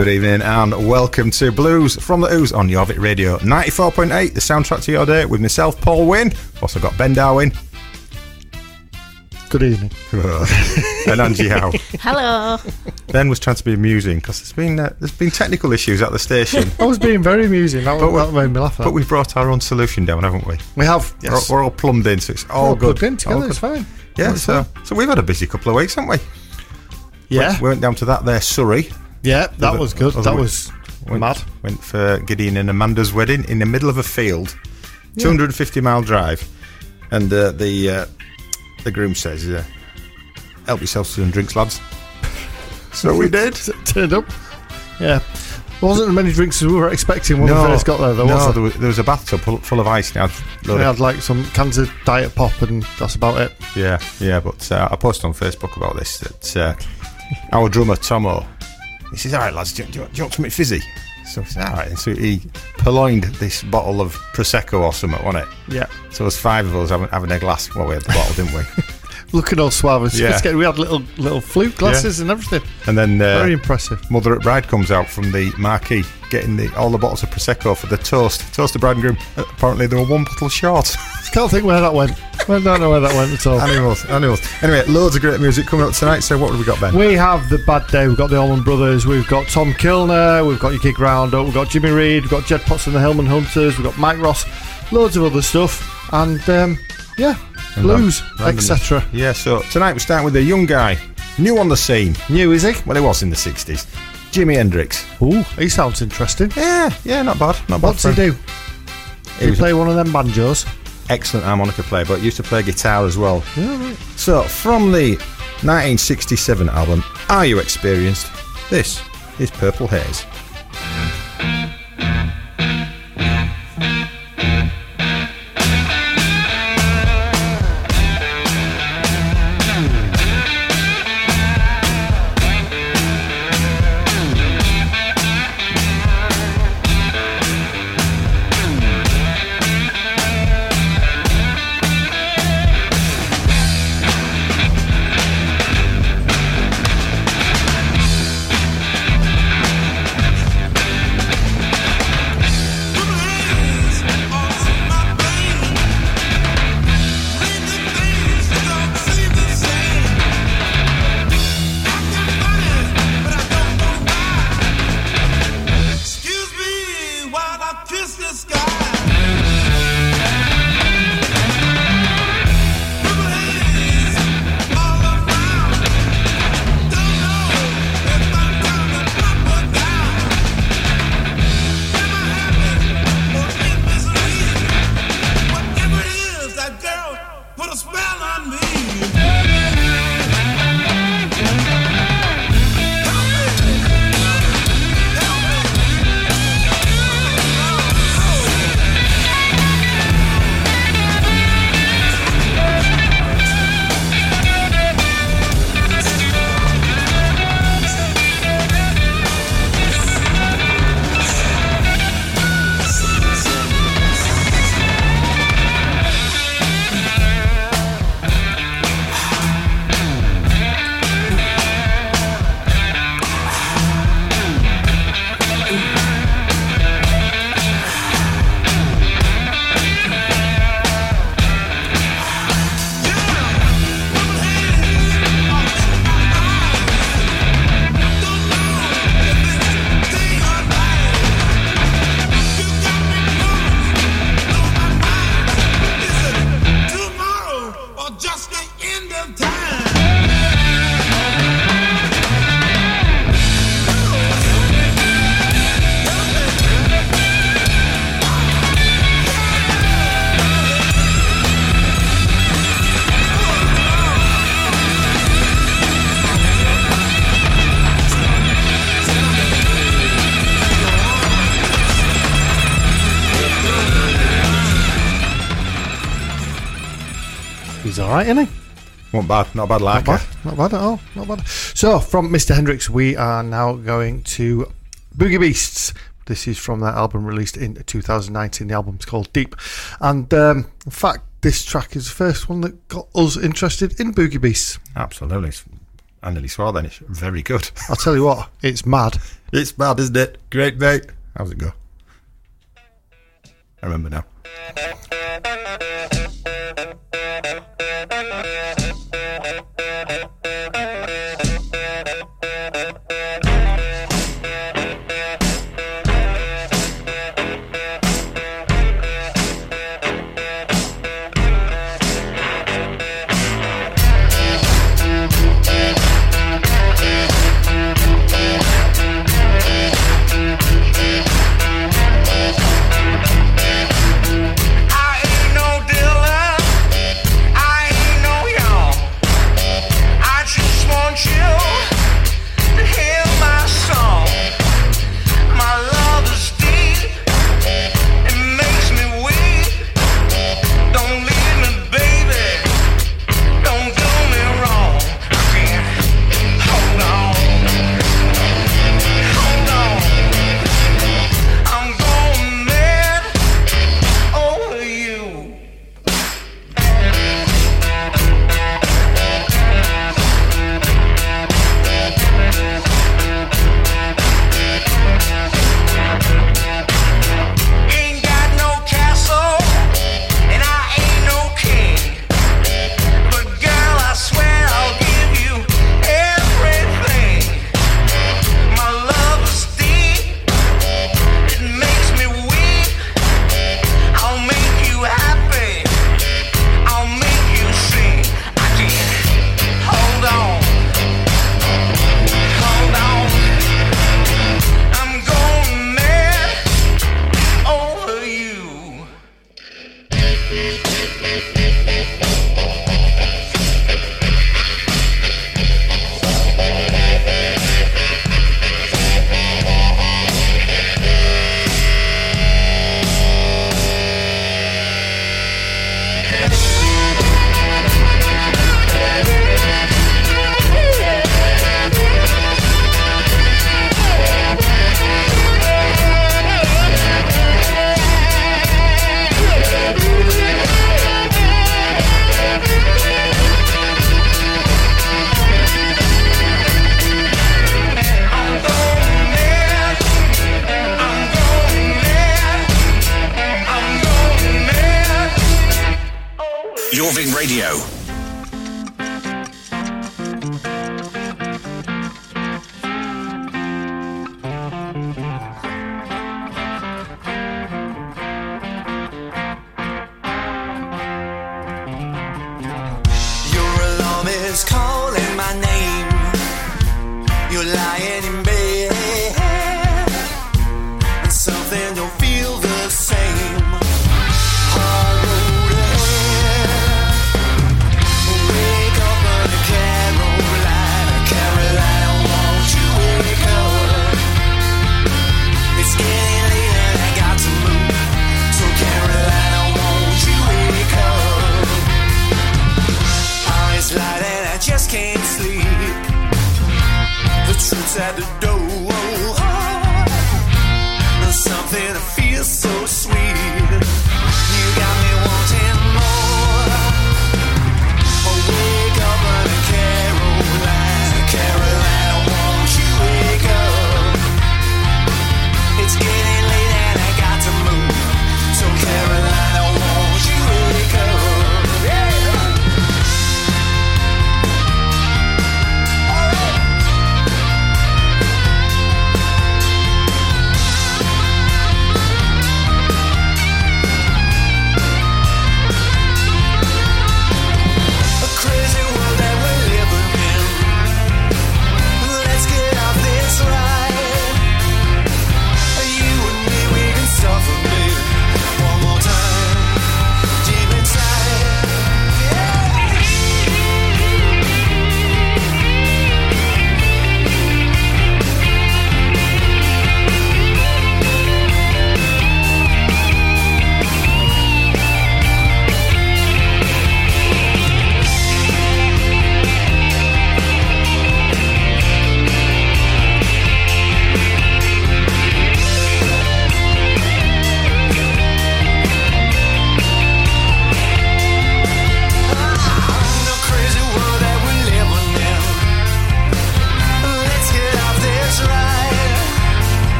Good evening and welcome to Blues from the Ooze on Jorvik Radio 94.8, the soundtrack to your day with myself, Paul Wynn. Also got Ben Darwin Good evening. and Angie Howe. Hello. Ben was trying to be amusing because there's been uh, there's been technical issues at the station, I was being very amusing. That, But we- that made me laugh. but we've brought our own solution down, haven't we? We have. Yes. We're, we're all plumbed in, so it's all All good. plugged in together. All It's fine. Yeah, It's so fine. so we've had a busy couple of weeks, haven't we? Yeah. We went down to that there Surrey. Yeah. That was good. That was Went, mad. Went for Gideon and Amanda's wedding in the middle of a field, 250 mile drive, and uh, the uh, the groom says, uh, "Help yourselves to some drinks, lads." so we did. Turned up. Yeah. There wasn't as many drinks as we were expecting when we first got there, though, no, was there? there was, there was a bathtub full, full of ice now. We had like some cans of Diet Pop, and that's about it. Yeah, yeah, but uh, I posted on Facebook about this that uh, our drummer Tomo, he says, "All right, lads, do you, do you, want- do you want something fizzy?" So I said, "All right." And so he purloined this bottle of prosecco or something, wasn't it? Yeah. So it was five of us having, having a glass. Well, we had the bottle, didn't we? Looking all suave and Yeah. sophisticated. We had little little flute glasses and everything. And then uh, Very impressive. Mother at Bride comes out from the marquee, getting the, all the bottles of prosecco for the toast. Toast to bride and groom. Uh, Apparently, they were one bottle short. Can't think where that went. I don't know where that went at all. animals, animals. Anyway, loads of great music coming up tonight. So, what have we got, Ben? We have the Bad Day. We've got the Allman Brothers. We've got Tom Kilner. We've got your gig roundup. We've got Jimmy Reed. We've got Jed Potts and the Hillman Hunters. We've got Mike Ross. Loads of other stuff. And um, yeah, Um, blues, etc. Yeah, so tonight we're starting with a young guy, new on the scene. New, is he? Well, he was in the 60s. Jimi Hendrix. Ooh, he sounds interesting. Yeah, yeah, not bad. Not bad. What's he do? He He play one of them banjos. excellent harmonica player, but used to play guitar as well. Yeah, right. So, from the 1967 album, Are You Experienced? This is Purple Haze. Not bad, not bad, like Not bad. Not bad at all. Not bad. So, from Mr. Hendrix, we are now going to Boogie Beasts. This is from that album released in 2019. The album's called Deep. And um, in fact, this track is the first one that got us interested in Boogie Beasts. Absolutely. It's I nearly swore then. It's very good. I'll tell you what, it's mad. It's bad, isn't it? Great, mate. How's it go? I remember now.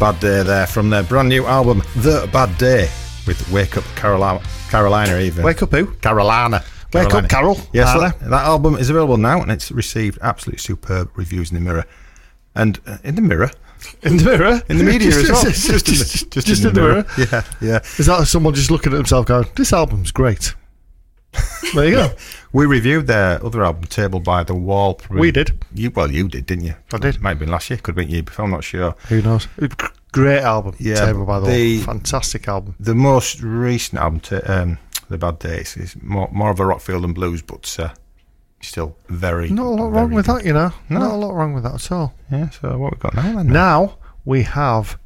Bad Day there from their brand new album, The Bad Day, with Wake Up Carolina, Carolina even. Wake up, who? Carolina. Wake Carolina. up, Carol. Yes, that, that album is available now and it's received absolutely superb reviews in the mirror. And uh, in the mirror, In the mirror? in the media as well. just, just, in just, just in the mirror. Yeah, yeah. Is that someone just looking at himself going, this album's great? There you go. We reviewed their other album, Table by the Wall. We did. You, well, you did, didn't you? I did. Might have been last year, could have been year before, I'm not sure. Who knows? Great album. Yeah, Table by the the- Wall. Fantastic album. The most recent album, t- um, The Bad Days, is more, more of a rock field and blues, but uh, still very. Not a lot very wrong with that, you know. No. Not a lot wrong with that at all. Yeah, so what we've got now then? Now we have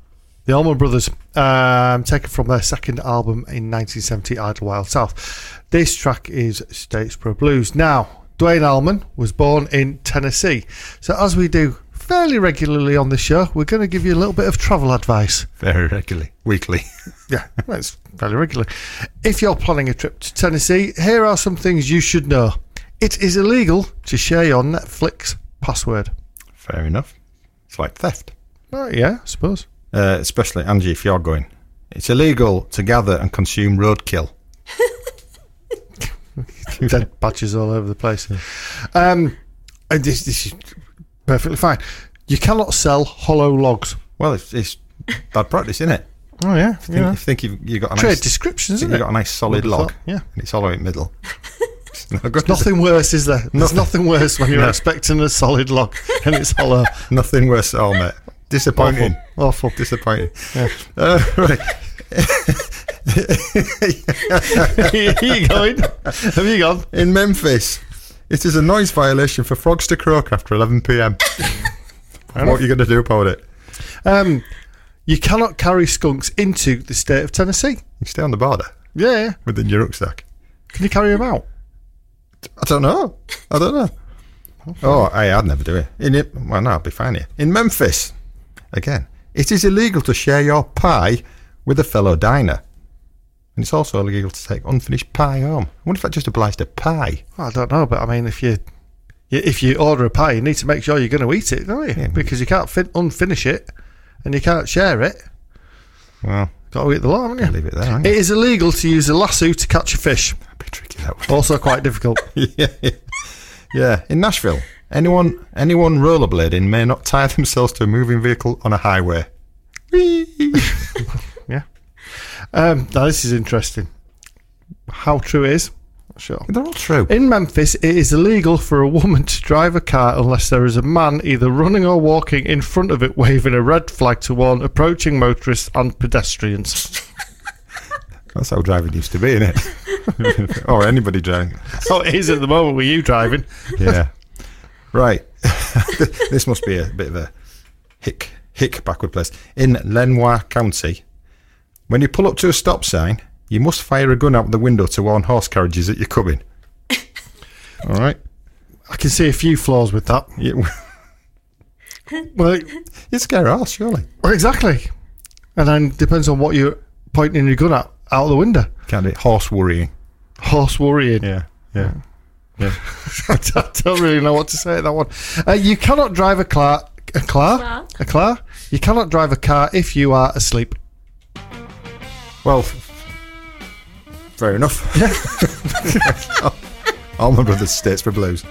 the Allman Brothers, um, taken from their second album in 1970, Idlewild South. This track is Statesboro Blues. Now, Duane Allman was born in Tennessee. So, as we do fairly regularly on the show, we're going to give you a little bit of travel advice. Very regularly, weekly. Yeah, that's fairly regular. If you're planning a trip to Tennessee, here are some things you should know. It is illegal to share your Netflix password. Fair enough. It's like theft. Oh, yeah, I suppose. Uh, especially, Angie, if you're going. It's illegal to gather and consume roadkill. dead badges all over the place. Um, and this, this is perfectly fine. You cannot sell hollow logs. Well, it's, it's bad practice, isn't it? Oh yeah, Think, you think you've, you've got a Trade nice, descriptions, isn't you've it? got a nice solid log, thought, yeah. and it's hollow in the middle. It's not good, is it? Nothing worse, is there? There's nothing worse when you're No. expecting a solid log and it's hollow. Nothing worse at all, mate. Disappointing. Awful. Disappointing. Yeah. Uh, right. Are you going? Have you gone? In Memphis, it is a noise violation for frogs to croak after 11 p.m. what are you going to do about it? Um, you cannot carry skunks into the state of Tennessee. You stay on the border Yeah, within your rucksack. Can you carry them out? I don't know. I don't know. Oh, I, I'd never do it. In it, well, no, I'll be fine here. In Memphis, again, it is illegal to share your pie with a fellow diner. And it's also illegal to take unfinished pie home. I wonder if that just applies to pie. I don't know, but I mean, if you if you order a pie, you need to make sure you're going to eat it, don't you? Yeah. Because you can't fin- unfinish it and you can't share it. Well, Got to eat the lot, haven't you? leave it there. It is illegal to use a lasso to catch a fish. That'd be tricky, that would. Also, quite difficult. yeah. yeah. In Nashville, anyone anyone rollerblading may not tie themselves to a moving vehicle on a highway. Yeah. Um, now this is interesting. How true it is? Sure. They're all true. In Memphis, it is illegal for a woman to drive a car unless there is a man either running or walking in front of it waving a red flag to warn approaching motorists and pedestrians. That's how driving used to be, isn't it? or anybody driving. oh, it is at the moment with you driving. Yeah. Right. this must be a bit of a hick hick backward place. In Lenoir County, when you pull up to a stop sign, you must fire a gun out the window to warn horse carriages that you're coming. All right. I can see a few flaws with that. Well, you scare a horse, surely. well, exactly. And then depends on what you're pointing your gun at out of the window. Can't it? Horse worrying. Horse worrying. Yeah. Yeah. I don't really know what to say at that one. Uh, you cannot drive a car. A car? Car. A car? You cannot drive a car if you are asleep. Well, fair enough. Allman Brothers states for blues.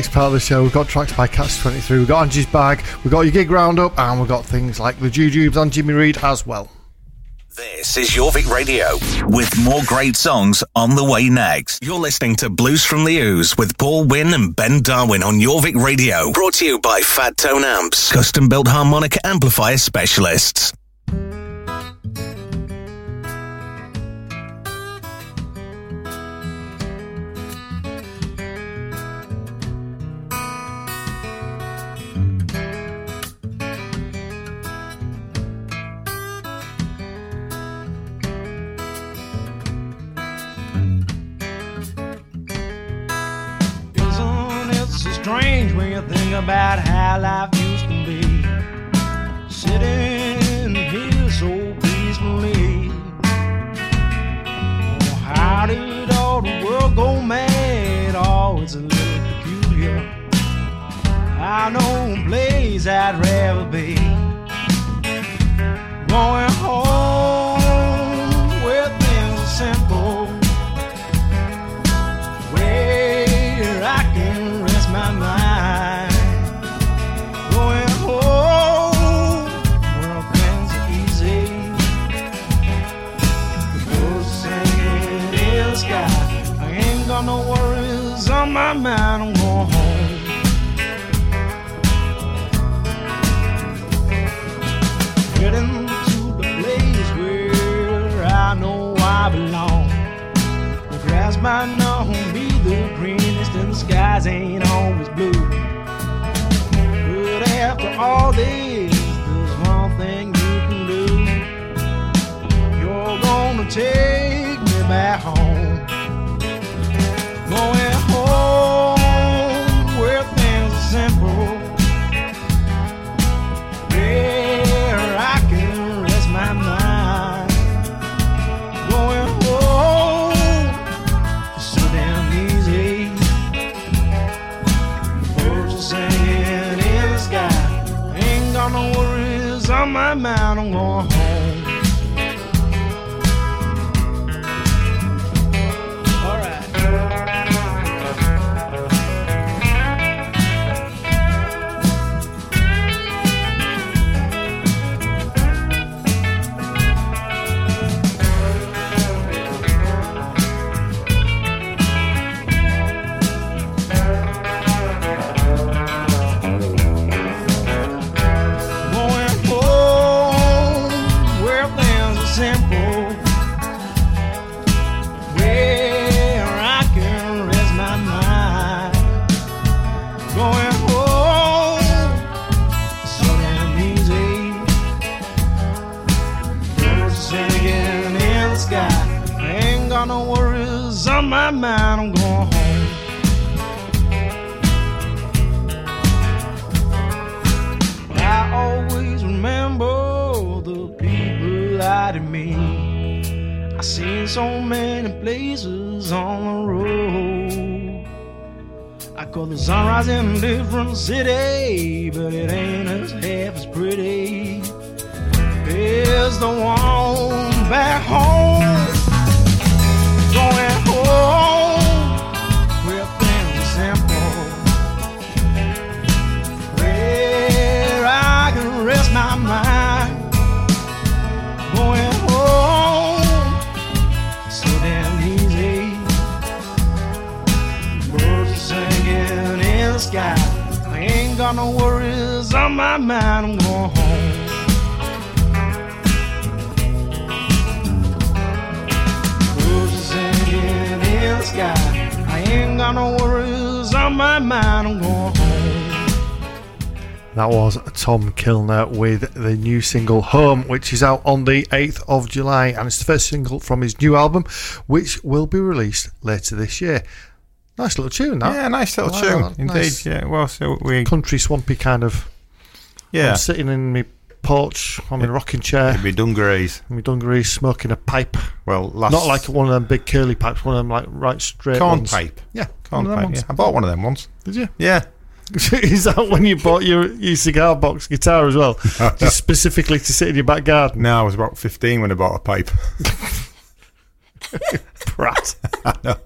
next part of the show, we've got tracks by Catch 23, we've got Angie's Bag, we've got your gig roundup, and we've got things like the Jujubes and Jimmy Reed as well. This is Jorvik Radio with more great songs on the way next. You're listening to Blues from the Ooze with Paul Wynn and Ben Darwin on Jorvik Radio. Brought to you by Fat Tone Amps, custom built harmonic amplifier specialists. Kilner with the new single Home, which is out on the 8th of July, and it's the first single from his new album, which will be released later this year. Nice little tune, that. Yeah, nice little Wow, tune. nice. Indeed. Yeah. Well, so we. Country swampy kind of. Yeah. I'm sitting in my porch, I'm in a rocking chair, It'd be dungarees. in my dungarees, smoking a pipe. Well, last. Not like one of them big curly pipes, one of them like right straight corn ones. pipe. Yeah, Corn pipe. Yeah. I bought one of them once. Did you? Yeah. Is that when you bought your, your cigar box guitar as well? Just specifically to sit in your back garden? No, I was about 15 when I bought a pipe. Prat. no.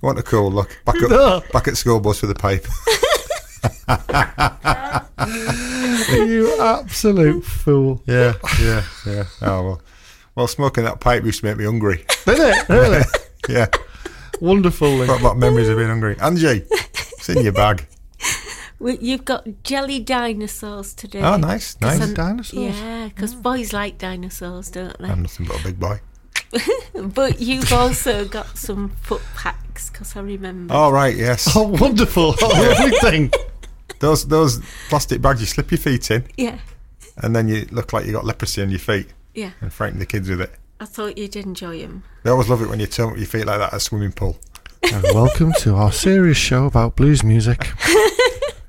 What a cool look. Back, up, No. back at school bus with a pipe. you absolute fool. Yeah, yeah, yeah. Oh, well. Well, smoking that pipe used to make me hungry. Did it? Really? Yeah. Wonderful. Got memories of being hungry. Angie, it's in your bag. Well, You've got jelly dinosaurs today. Oh, nice, nice. I'm- Dinosaurs? Yeah, because boys like dinosaurs, don't they? I'm nothing but a big boy. but you've also got some foot packs, because I remember. All right, yes. Oh, wonderful. Oh, everything. Those those plastic bags you slip your feet in, Yeah, and then you look like you got leprosy on your feet yeah. and frighten the kids with it. I thought you'd enjoy them. They always love it when you turn up your feet like that at a swimming pool. And welcome to our serious show about blues music.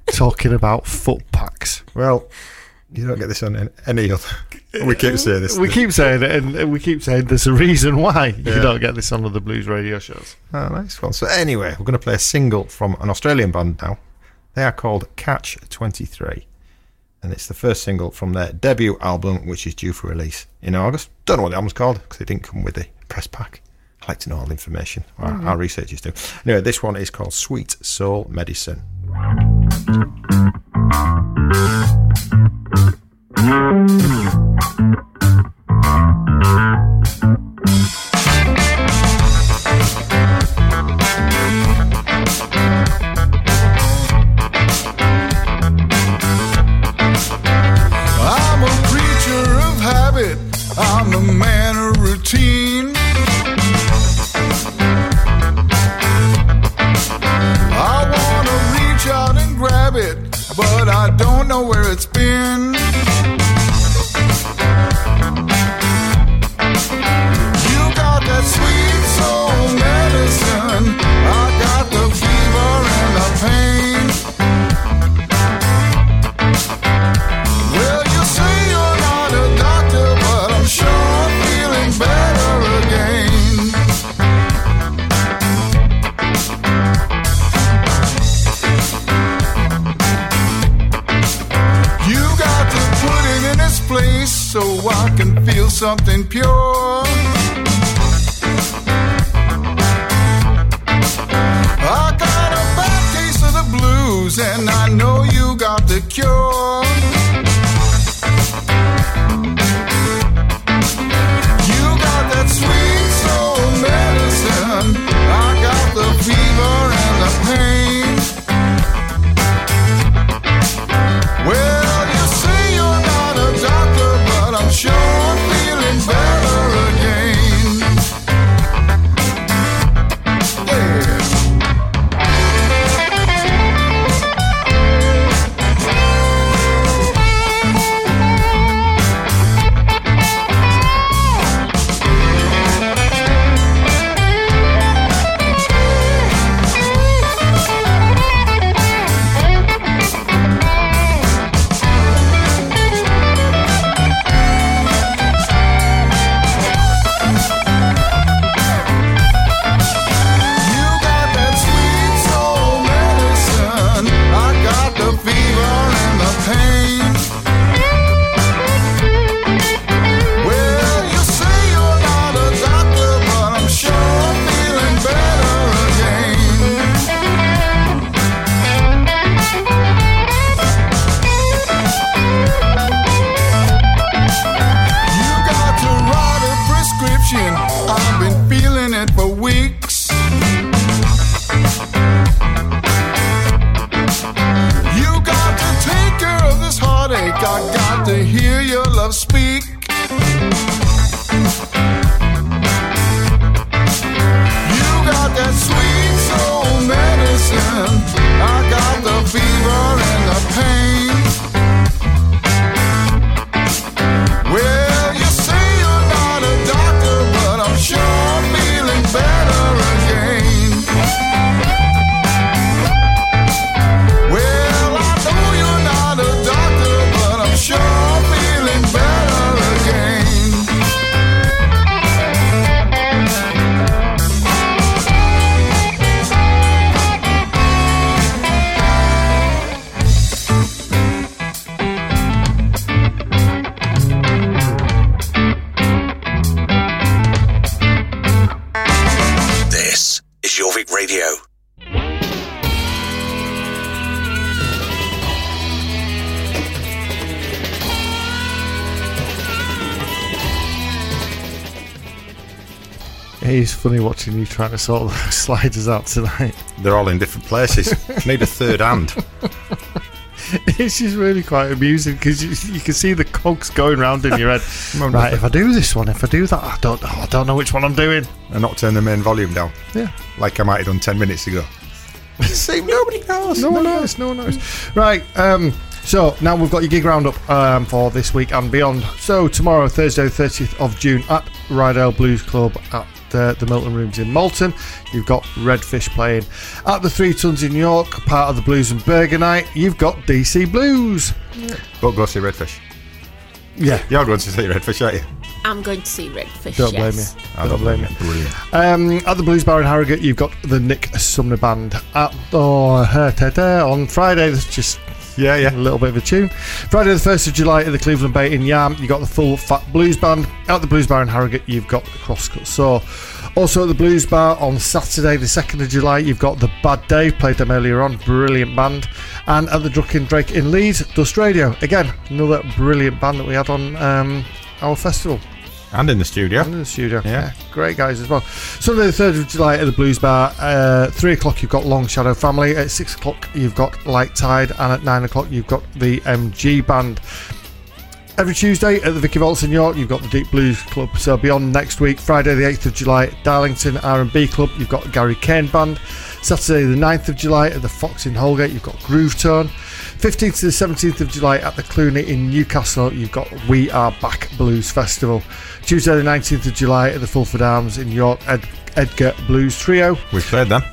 Talking about foot packs. Well, you don't get this on any other. We keep saying this. We keep saying it, and we keep saying there's a reason why you Yeah. don't get this on other blues radio shows. Oh, nice one. So anyway, we're going to play a single from an Australian band now. They are called Catch 23. And it's the first single from their debut album, which is due for release in August. Don't know what the album's called because it didn't come with the press pack. I like to know all the information. Our, mm-hmm. our researchers do. Anyway, this one is called Sweet Soul Medicine. I'm a creature of habit. I'm a man of routine. Reach out and grab it, but I don't know where it's been. Something pure. I got a bad case of the blues, and I know you got the cure. Watching you trying to sort those sliders out tonight. They're all in different places. Need a third hand. It's just really quite amusing because you, you can see the cogs going round in your head. right, if I do this one, if I do that, I don't, oh, I don't know which one I'm doing. And not turn the main volume down. Yeah. Like I might have done 10 minutes ago. Same, nobody knows. No one knows. No one knows. Right. Um, so now we've got your gig roundup um, for this week and beyond. So tomorrow, Thursday, 30th of June, at Ryedale Blues Club at the, the Milton Rooms in Malton, you've got Redfish playing. At the Three Tuns in York, part of the Blues and Burger Night, you've got DC Blues. But go see Redfish. Yeah. You're going to see Redfish, aren't you? I'm going to see Redfish. Don't blame yes. you. I Don't blame you. Brilliant. Um, at the Blues Bar in Harrogate, you've got the Nick Sumner Band. At oh, uh, ta- ta, on Friday, there's just Yeah, yeah, a little bit of a tune. Friday the 1st of July at the Cleveland Bay in Yarm, you got the full Fat Blues Band. At the Blues Bar in Harrogate, you've got the Crosscut Saw. Also at the Blues Bar on Saturday the 2nd of July, you've got the Bad Day, played them earlier on, brilliant band. And at the Drucken Drake in Leeds, Dust Radio. Again, another brilliant band that we had on um, our festival. And in the studio. in the studio. Yeah. great guys as well. Sunday the third of July at the Blues Bar. Uh, Three o'clock you've got Long Shadow Family. At six o'clock you've got Light Tide, and at nine o'clock you've got the MG Band. Every Tuesday at the Vicky Vaults in York, you've got the Deep Blues Club. So beyond next week, Friday the 8th of July Darlington R&B Club, you've got Gary Kane Band. Saturday the 9th of July at the Fox in Holgate, you've got Groove Tone. 15th to the 17th of July at the Cluny in Newcastle, you've got We Are Back Blues Festival. Tuesday the 19th of July at the Fulford Arms in York, Ed- Edgar Blues Trio. We've played them.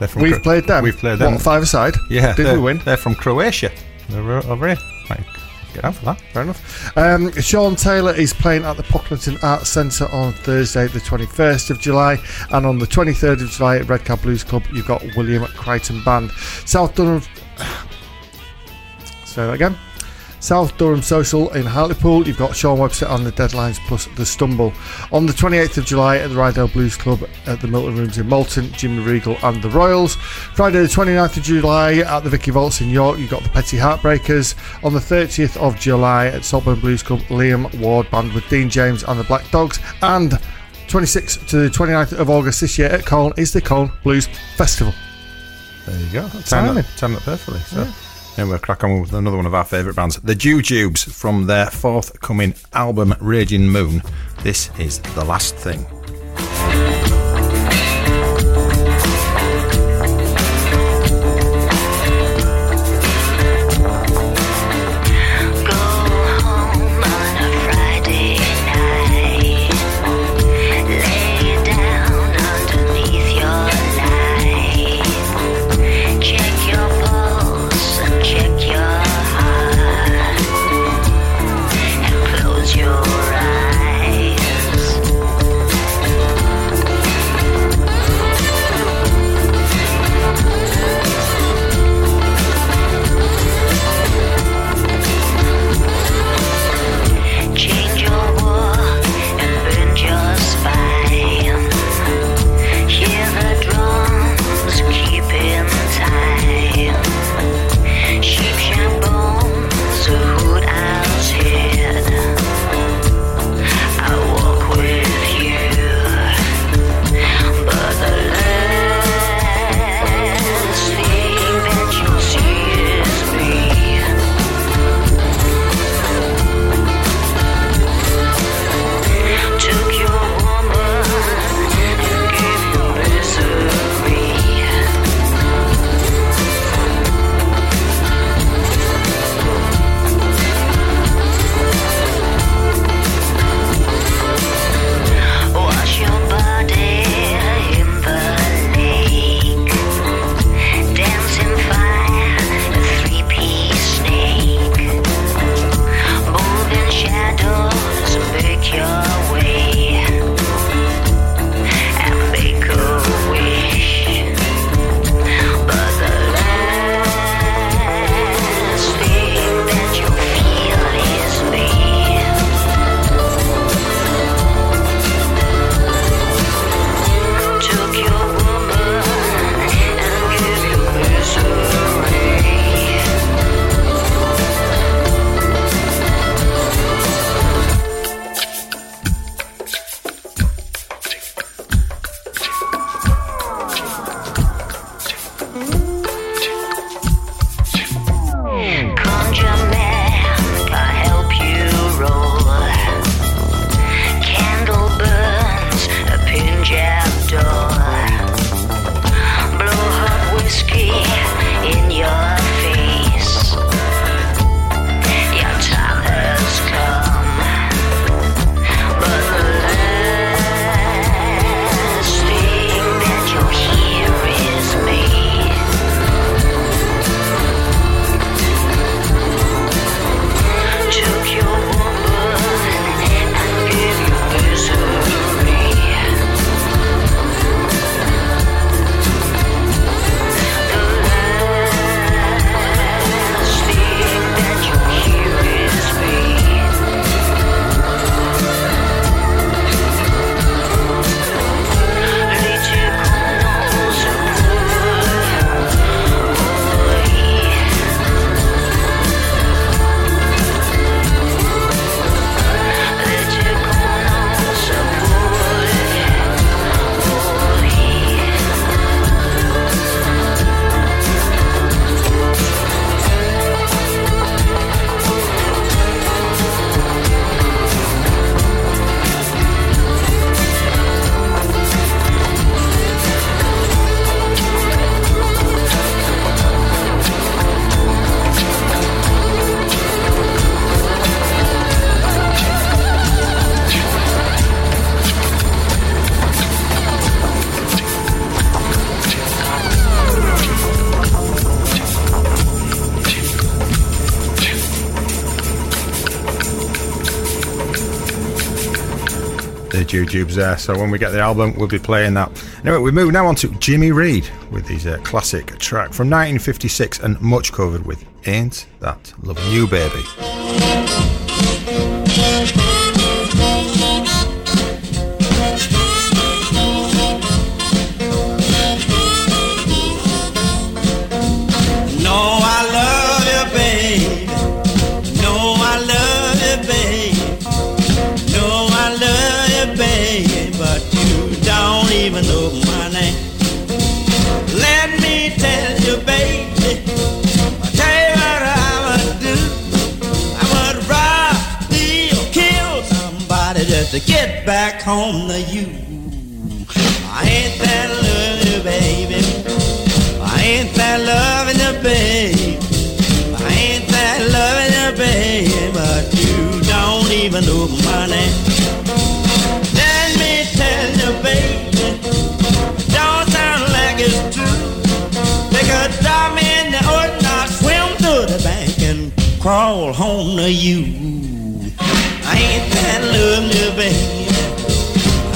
They're from We've Cro- played them. We've played them. What, five aside? Yeah. Did we win? They're from Croatia. They're over here. Get out for that. Fair enough. Um, Sean Taylor is playing at the Pocklington Arts Centre on Thursday, the 21st of July, and on the 23rd of July at Red Cab Blues Club, you've got William Crichton Band. South Durham. Say that again. South Durham Social in Hartlepool, you've got Sean Webster on the Deadlines plus The Stumble. On the 28th of July at the Ryedale Blues Club at the Milton Rooms in Malton, Jimmy Regal and the Royals. Friday the 29th of July at the Vicky Vaults in York, you've got the Petty Heartbreakers. On the 30th of July at Saltburn Blues Club, Liam Ward Band with Dean James and the Black Dogs. And 26th to the 29th of August this year at Colne is the Colne Blues Festival. There you go. timing. Timed that, timed that perfectly. So. And we'll crack on with another one of our favourite bands, the Jujubes, from their forthcoming album Raging Moon. This is The Last Thing. Jujubes there. So when we get the album, we'll be playing that. Anyway, we move now on to Jimmy Reed with his uh, classic track from 1956 and much covered with Ain't That Loving You Baby. Get back home to you. I ain't that you, baby. I ain't that loving you, babe. I ain't that loving you, babe. But you don't even know my name. Let me tell you, baby. Don't sound like it's true. In the ocean, swim to the bank and crawl home to you. I ain't that loving you, babe.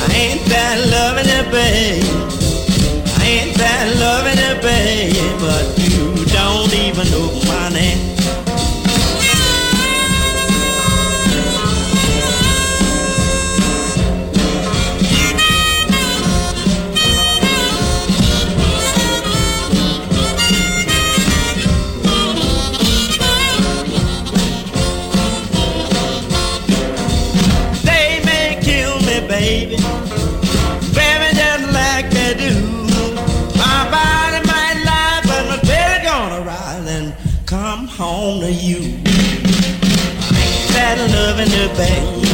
I ain't that loving you, babe. I ain't that loving you, babe, but you don't even know my name. To you. I ain't that loving you, baby.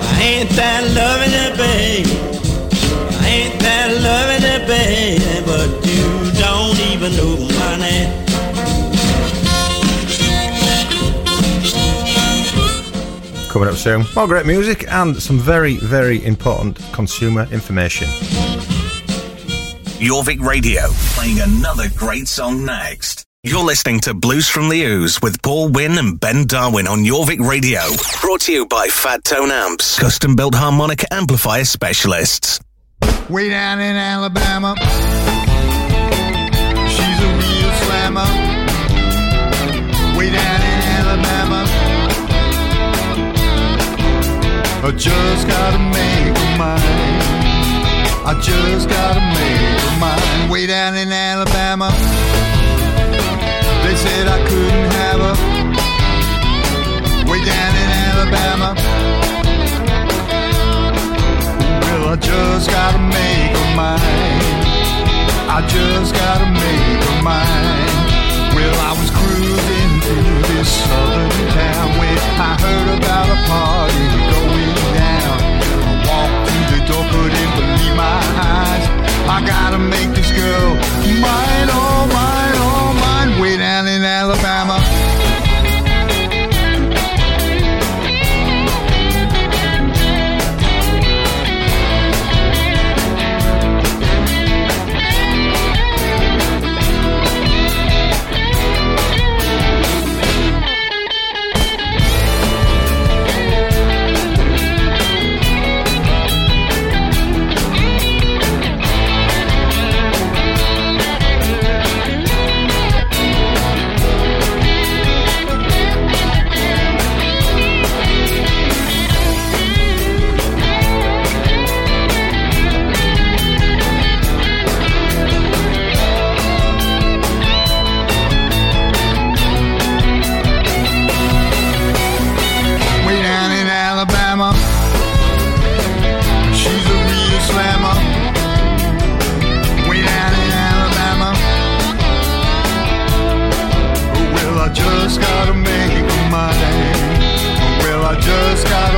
I ain't that loving you, baby. I ain't that loving you, baby, but you don't even know my name. Coming up soon, more great music and some very, very important consumer information. Jorvik Radio, playing another great song next. You're listening to Blues from the Ooze with Paul Wynn and Ben Darwin on Jorvik Radio. Brought to you by Fat Tone Amps, custom built harmonic amplifier specialists. Way down in Alabama, she's a real slammer. Way down in Alabama, I just gotta make her mine. I just gotta make her mine. Way down in Alabama, said I couldn't have her. Way down in Alabama. Well, I just gotta make her mine. I just gotta make her mine. Well, I was cruising through this southern town when I heard about a party going down. I walked through the door, couldn't believe my eyes. I gotta make this girl just gotta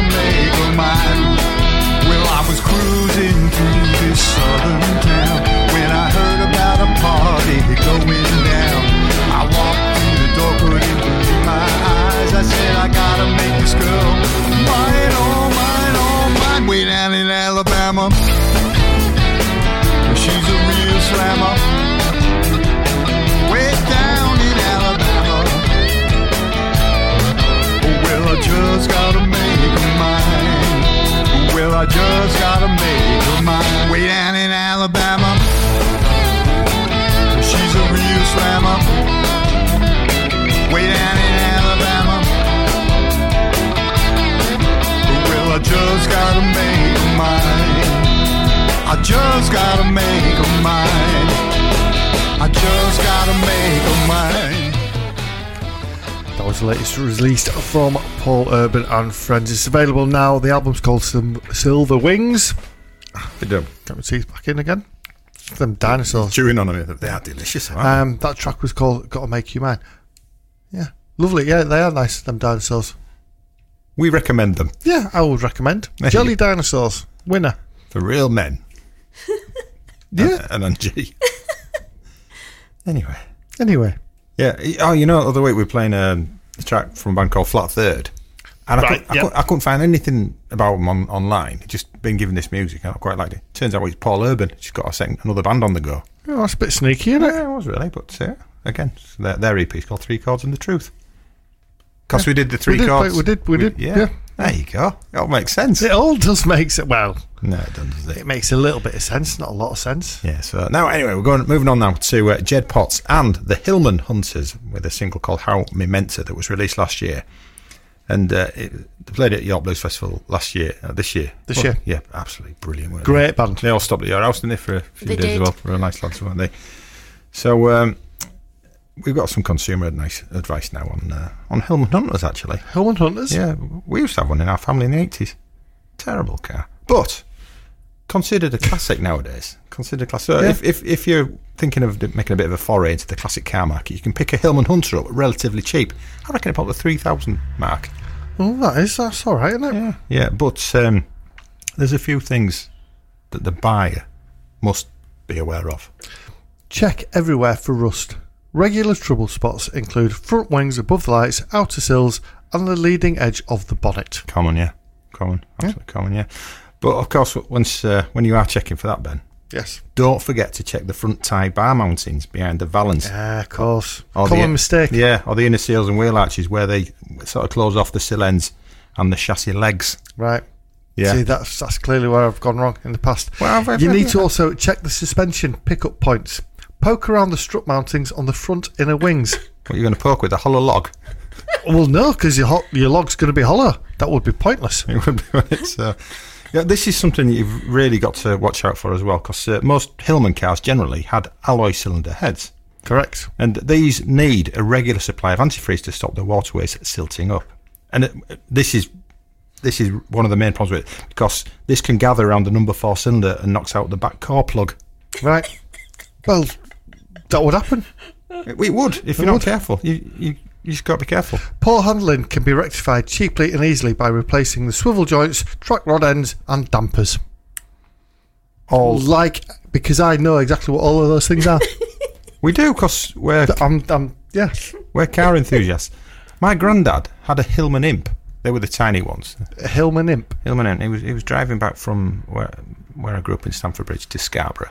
mama way down in Alabama. She's a real slammer. Way down in Alabama. Well, I just gotta make a mind. I just gotta make a mind. I just gotta make a mind. That was the latest released from Paul Urban and Friends. It's available now. The album's called Silver Wings. They do. Can we see back in again? Them dinosaurs. Chewing on them. They are delicious. aren't they? Um, that track was called "Gotta Make You Mine." Yeah, lovely. Yeah, they are nice. Them dinosaurs. we recommend them Yeah, I would recommend There Jelly Dinosaurs winner. for real men. Yeah. And on G. anyway. Anyway, Yeah. Oh, you know, the other week we were playing um, a track from a band called Flat Third. And I, Right, couldn't, I, yeah. couldn't, I couldn't find anything about them on, online. Just been given this music and I quite liked it. Turns out it's Paul Urban. She's got a second, another band on the go. oh, that's a bit sneaky, isn't it? Yeah, it was really, but uh, again, their, their EP is called Three Chords and the Truth. Because we did the three did chords. we did- we did, yeah. There you go. It all makes sense. It all does make sense. Well, No, it doesn't. does it? it makes a little bit of sense, not a lot of sense. Yeah, so now anyway, we're going moving on now to uh, Jed Potts and the Hillman Hunters with a single called How Me Mentor that was released last year. And uh, it, they played it at York Blues Festival last year, uh, this year. This Well, year. Yeah, absolutely brilliant. weren't Great band. They? they all stopped at your house, didn't they, for a few They days did. as well. Real nice lads, weren't they? So um, we've got some consumer advice, advice now on uh, on Hillman Hunters, actually. Hillman Hunters. Yeah, we used to have one in our family in the 80s. Terrible car. But considered a classic nowadays. Considered classic. So Yeah. if, if, if you're thinking of making a bit of a foray into the classic car market, you can pick a Hillman Hunter up relatively cheap. I reckon about the 3,000 mark. Oh, that is that's all right, isn't it? Yeah. Yeah, but um, there's a few things that the buyer must be aware of. Check everywhere for rust. Regular trouble spots include front wings above the lights, outer sills, and the leading edge of the bonnet. Common, yeah. Common. Absolutely common, yeah. But of course, once uh, when you are checking for that, Ben, Yes. don't forget to check the front tie bar mountings behind the valance. Yeah, of course. Or Common the- mistake. Yeah, or the inner seals and wheel arches where they sort of close off the sill ends and the chassis legs. Right. Yeah. See, that's that's clearly where I've gone wrong in the past. Well, I've- you I've- need to also check the suspension pickup points. Poke around the strut mountings on the front inner wings. What are you're going to poke with a hollow log? well, no, because your ho- your log's going to be hollow. That would be pointless. It would be when it's. Uh, yeah, this is something you've really got to watch out for as well, because uh, most Hillman cars generally had alloy cylinder heads, Correct. and these need a regular supply of antifreeze to stop the waterways silting up. And it, this is this is one of the main problems with it, because this can gather around the number four cylinder and knocks out the back core plug. Right. Well, that would happen. It, it would if you're not careful. You you you just got to be careful. Poor handling can be rectified cheaply and easily by replacing the swivel joints, track rod ends, and dampers. All like because I know exactly what all of those things are. We do because we're I'm, I'm yeah. we're car enthusiasts. My granddad had a Hillman Imp. They were the tiny ones. A Hillman Imp. Hillman Imp. He was he was driving back from where where I grew up in Stamford Bridge to Scarborough,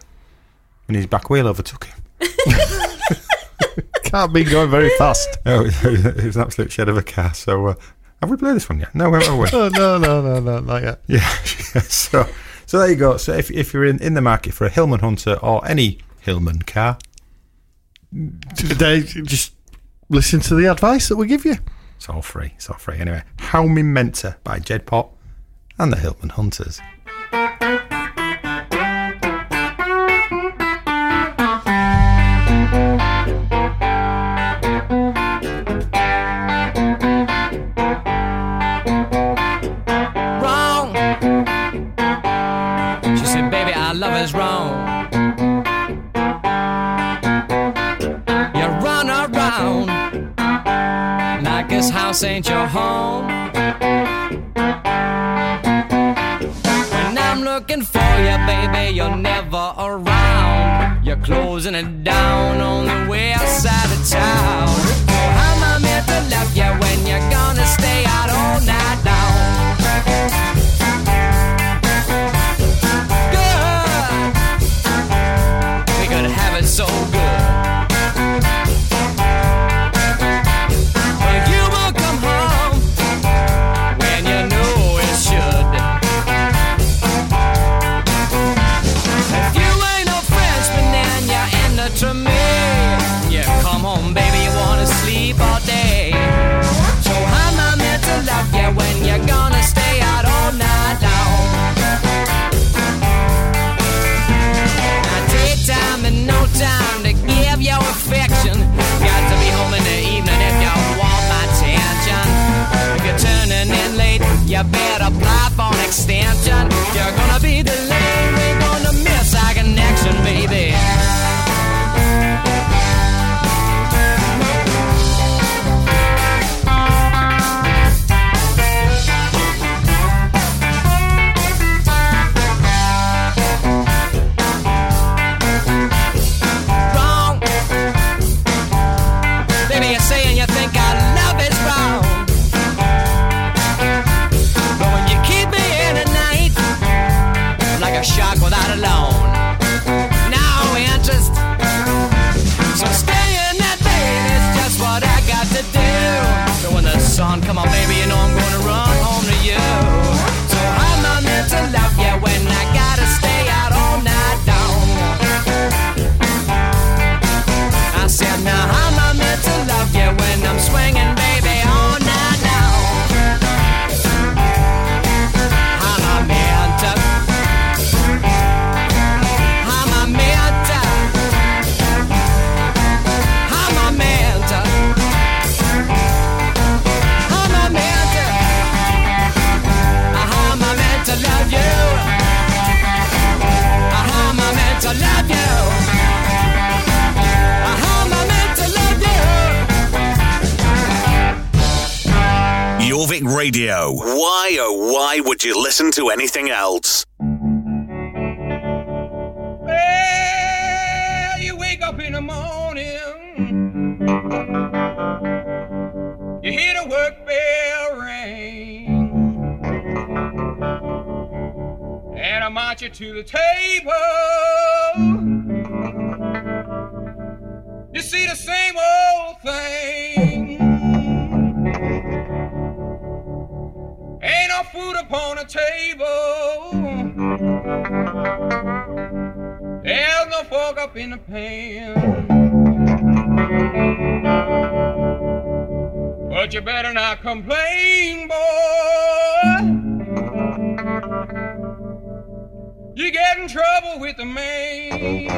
and his back wheel overtook him. Can't be going very fast. Oh, it was an absolute shed of a car. So uh, have we played this one yet? No, we haven't. Oh no no no no not yet. Yeah. so so there you go. So if if you're in, in the market for a Hillman Hunter or any Hillman car, They just listen to the advice that we give you. it's all free. It's all free. Anyway, How Me Mentor by Jed Potts and the Hillman Hunters. This house ain't your home. When I'm looking for you, baby, you're never around. You're closing it down on the west side of town. How am I meant to love you when you're gonna stay out all night extension. You're gonna be the Radio. Why, oh, why would you listen to anything else? Well, you wake up in the morning, you hear the work bell ring, and I march you to the table. You see the same old thing. Ain't no food upon the table. There's no fork up in the pan. But you better not complain, boy. You get in trouble with the man.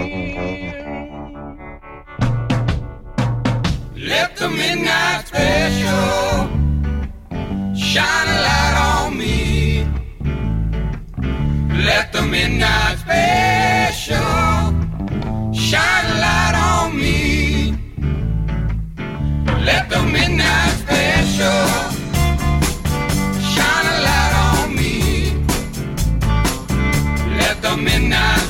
Let the midnight special shine a light on me. Let the midnight special shine a light on me. Let the midnight special shine a light on me. Let the midnight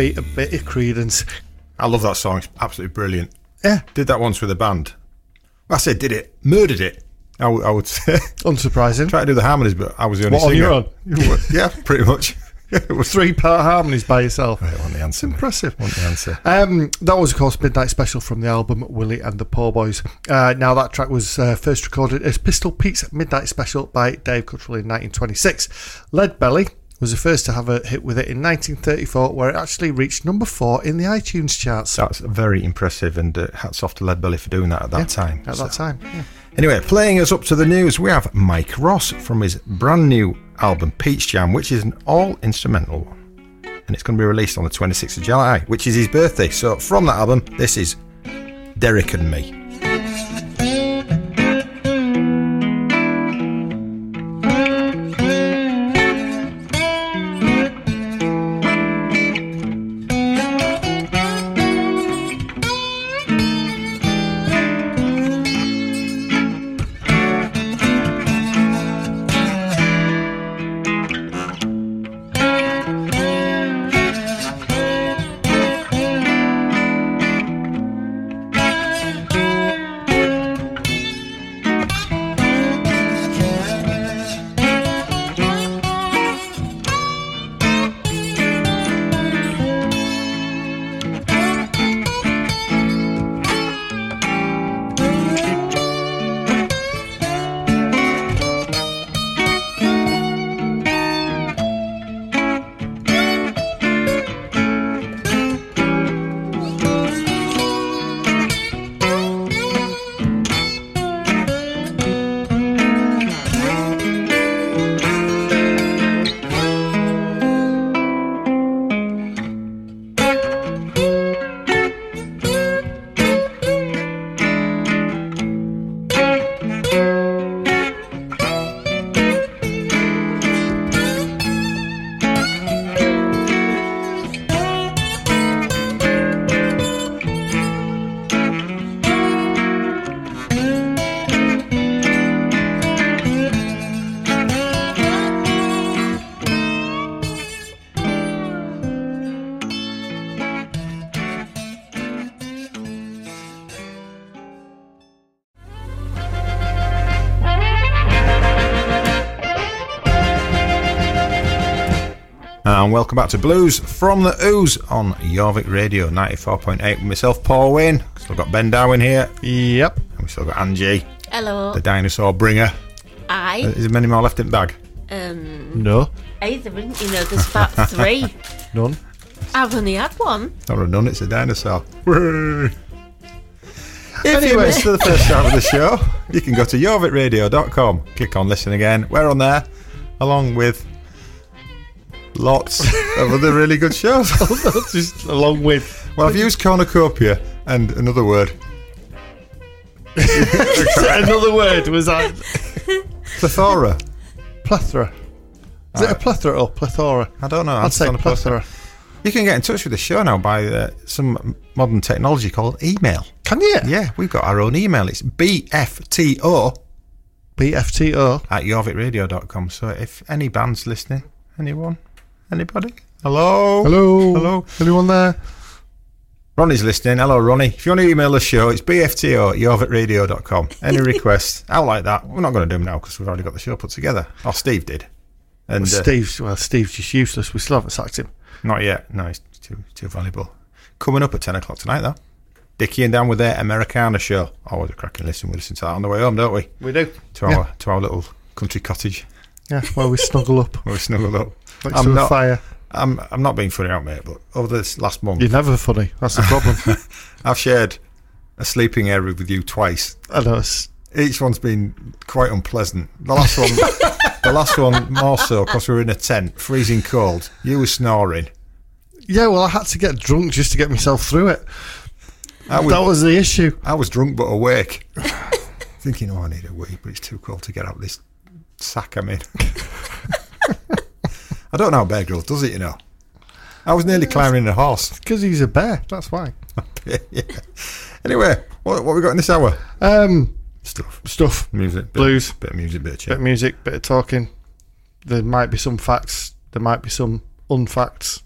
beat a bit of Creedence. I love that song. It's absolutely brilliant. Yeah. Did that once with a band. I said did it. Murdered it. I, w- I would say. Unsurprising. Try to do the harmonies, but I was the only What, on singer. your own? yeah, pretty much. it was Three part harmonies by yourself. I want the answer. Impressive. Want the answer. Um, that was, of course, Midnight Special from the album Willie and the Poor Boys. Uh, now, that track was uh, first recorded as Pistol Pete's Midnight Special by Dave Cutrell in 1926. Lead Belly was the first to have a hit with it in 1934, where it actually reached number four in the iTunes charts. That's very impressive, and uh, hats off to Leadbelly for doing that at that Yeah, time. At So- that time, yeah. Anyway, playing us up to the news, we have Mike Ross from his brand new album Peach Jam, which is an all instrumental one. And it's going to be released on the 26th of July, which is his birthday. So, from that album, this is Derek and Me. And welcome back to Blues from the Ooze on Jorvik Radio 94.8 with myself, Paul Wayne. Still got Ben Darwin here. Yep. And we still got Angie, Hello. the dinosaur bringer. I. Is there many more left in the bag? Um, No. either, isn't you know, there's about three. None. I've only had one. Not a none, it's a dinosaur. If you Anyway. missed the first half of the show, you can go to jorvikradio.com, click on listen again. We're on there, along with lots of other really good shows. Just along with Well, I've used cornucopia and another word, another word was that plethora. plethora. Is it a plethora or plethora? I don't know. I'd say on a plethora. You can get in touch with the show now by uh, some modern technology called email. Can you? Yeah, we've got our own email. It's bfto BFTO. at jorvikradio.com. So if any band's listening, anyone, anybody, hello, Hello. hello. Anyone there? Ronnie's listening. Hello, Ronnie. If you want to email the show, it's bfto at jorvikradio.com. Any requests out like that? We're not going to do them now because we've already got the show put together. Oh, Steve did. And uh, Steve's well, Steve's just useless. We still haven't sacked him. not yet. No, he's too too valuable. Coming up at 10 o'clock tonight, though. Dickie and Dan with their Americana show. Always a cracking listen. We listen to that on the way home, don't we? We do. To our to our little country cottage Yeah, where we snuggle up where we snuggle up. Next I'm to not, fire. I'm, I'm not being funny out, mate, but over this last month, You're never funny. That's the problem. I've shared a sleeping area with you twice. I know. Each one's been quite unpleasant. The last one, the last one more so because we were in a tent, freezing cold. You were snoring. yeah, well, I had to get drunk just to get myself through it. Was, That was the issue. I was drunk but awake, thinking, "Oh, I need a wee," but it's too cold to get out of this sack I'm in. I don't know how Bear Grylls does it, you know. I was nearly climbing a horse. Because he's a bear. That's why. yeah. Anyway, what what we got in this hour? Um, Stuff, stuff. music, bit, Blues. bit of music, bit of chat. Bit of music, bit of talking. There might be some facts. There might be some unfacts.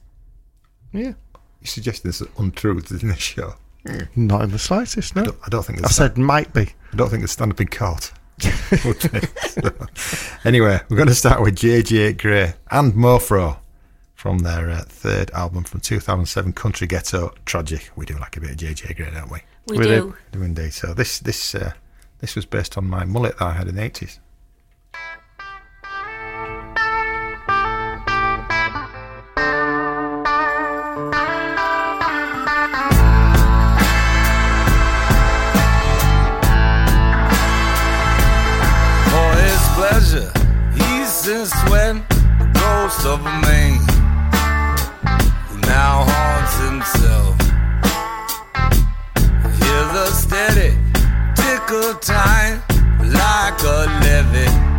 Yeah. You're suggesting there's untruths in this show? Not in the slightest, no. I don't, I don't think I said might be. I don't think it's stand up in court. Would they? So, anyway, we're going to start with JJ Grey and Mofro from their uh, third album from 2007, Country Ghetto Tragic. We do like a bit of JJ Grey, don't we? We, We do. do. Do indeed. So this this uh, this was based on my mullet that I had in the 80s. Since when the ghost of a man who now haunts himself. Hear the steady tick of time like a levee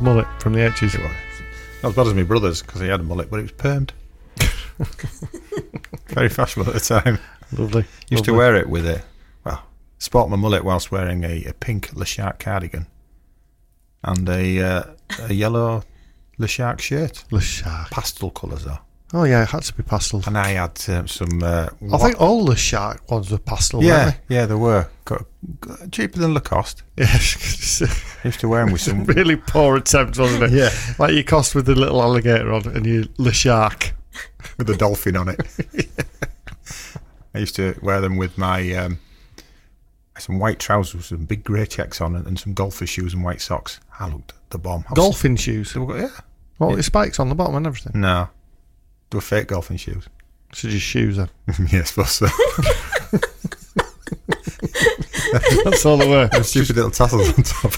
Mullet from the 80s? Not as bad as my brother's because he had a mullet, but it was permed. Very fashionable at the time. Lovely. Used to wear it with a well, sport my mullet whilst wearing a, a pink Le Shark cardigan and a uh, a yellow Le Shark shirt. Le Shark. Pastel colours though. Oh, yeah, it had to be pastel. And I had um, some. Uh, I think all the shark ones were pastel, yeah, weren't yeah, they were got, got cheaper than Lacoste. they? Yes. I used to wear them with some. really poor attempt, wasn't it? Yeah. Like Lacoste with the little alligator on and you Le Shark. with the dolphin on it. I used to wear them with my um, some white trousers with some big grey checks on and, and some golfer shoes and white socks. I looked the bomb. I was- Golfing shoes. They were- yeah. What, with spikes on the bottom and everything? No. Were fake golfing shoes. So just shoes then. yeah, I suppose so. That's all the work. Stupid little tassels on top.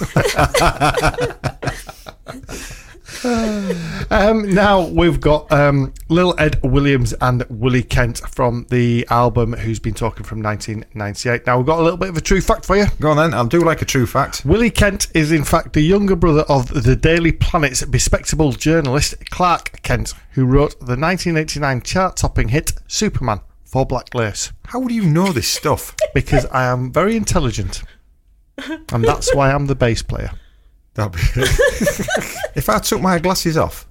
Um, now we've got um, Lil Ed Williams and Willie Kent from the album Who's Been Talking from 1998. Now we've got a little bit of a true fact for you. Go on then. I'll do like a true fact. Willie Kent is in fact the younger brother of the Daily Planet's bespectable journalist Clark Kent, who wrote the 1989 chart-topping hit Superman for Black Lace. How do you know this stuff? Because I am very intelligent, and that's why I'm the bass player. That'd be if I took my glasses off,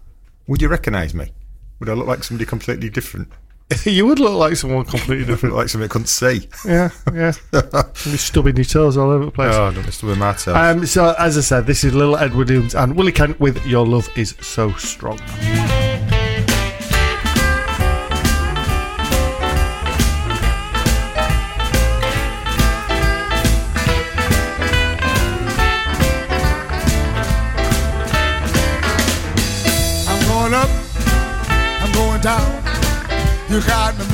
would you recognise me? Would I look like somebody completely different? you would look like someone completely different. like somebody I couldn't see? Yeah, yeah. You're stubbing your toes all over the place. Oh, don't disturb my toes. Um, so, as I said, this is Little Ed Williams and Willie Kent with Your Love Is So Strong. You got me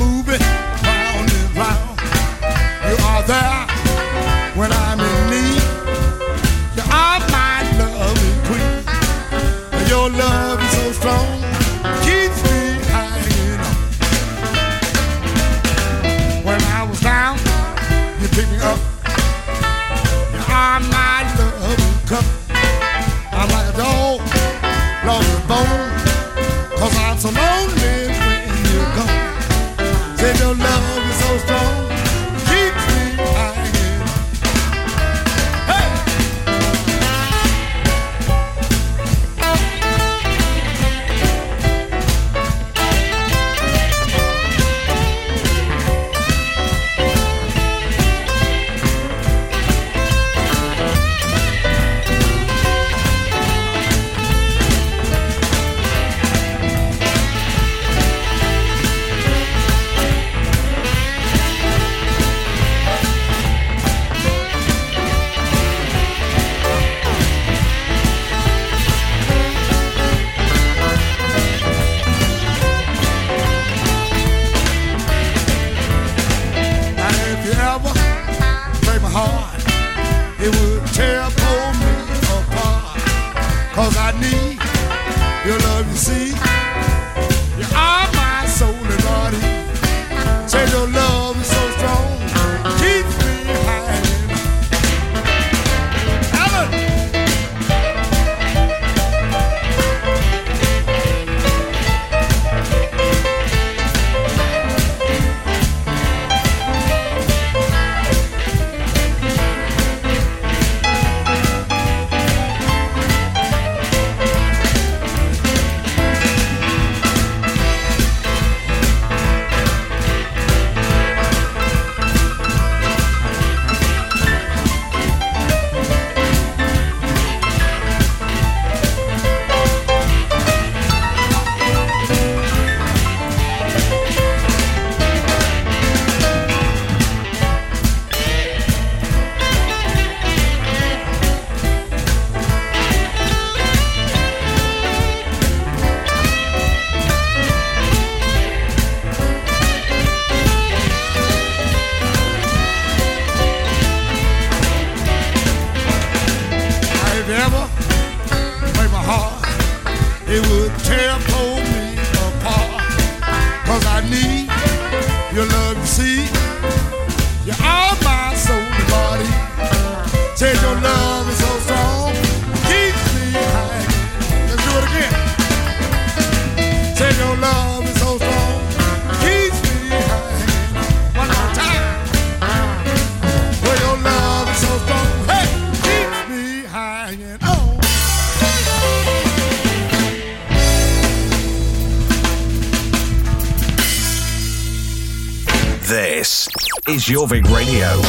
Jorvik Radio.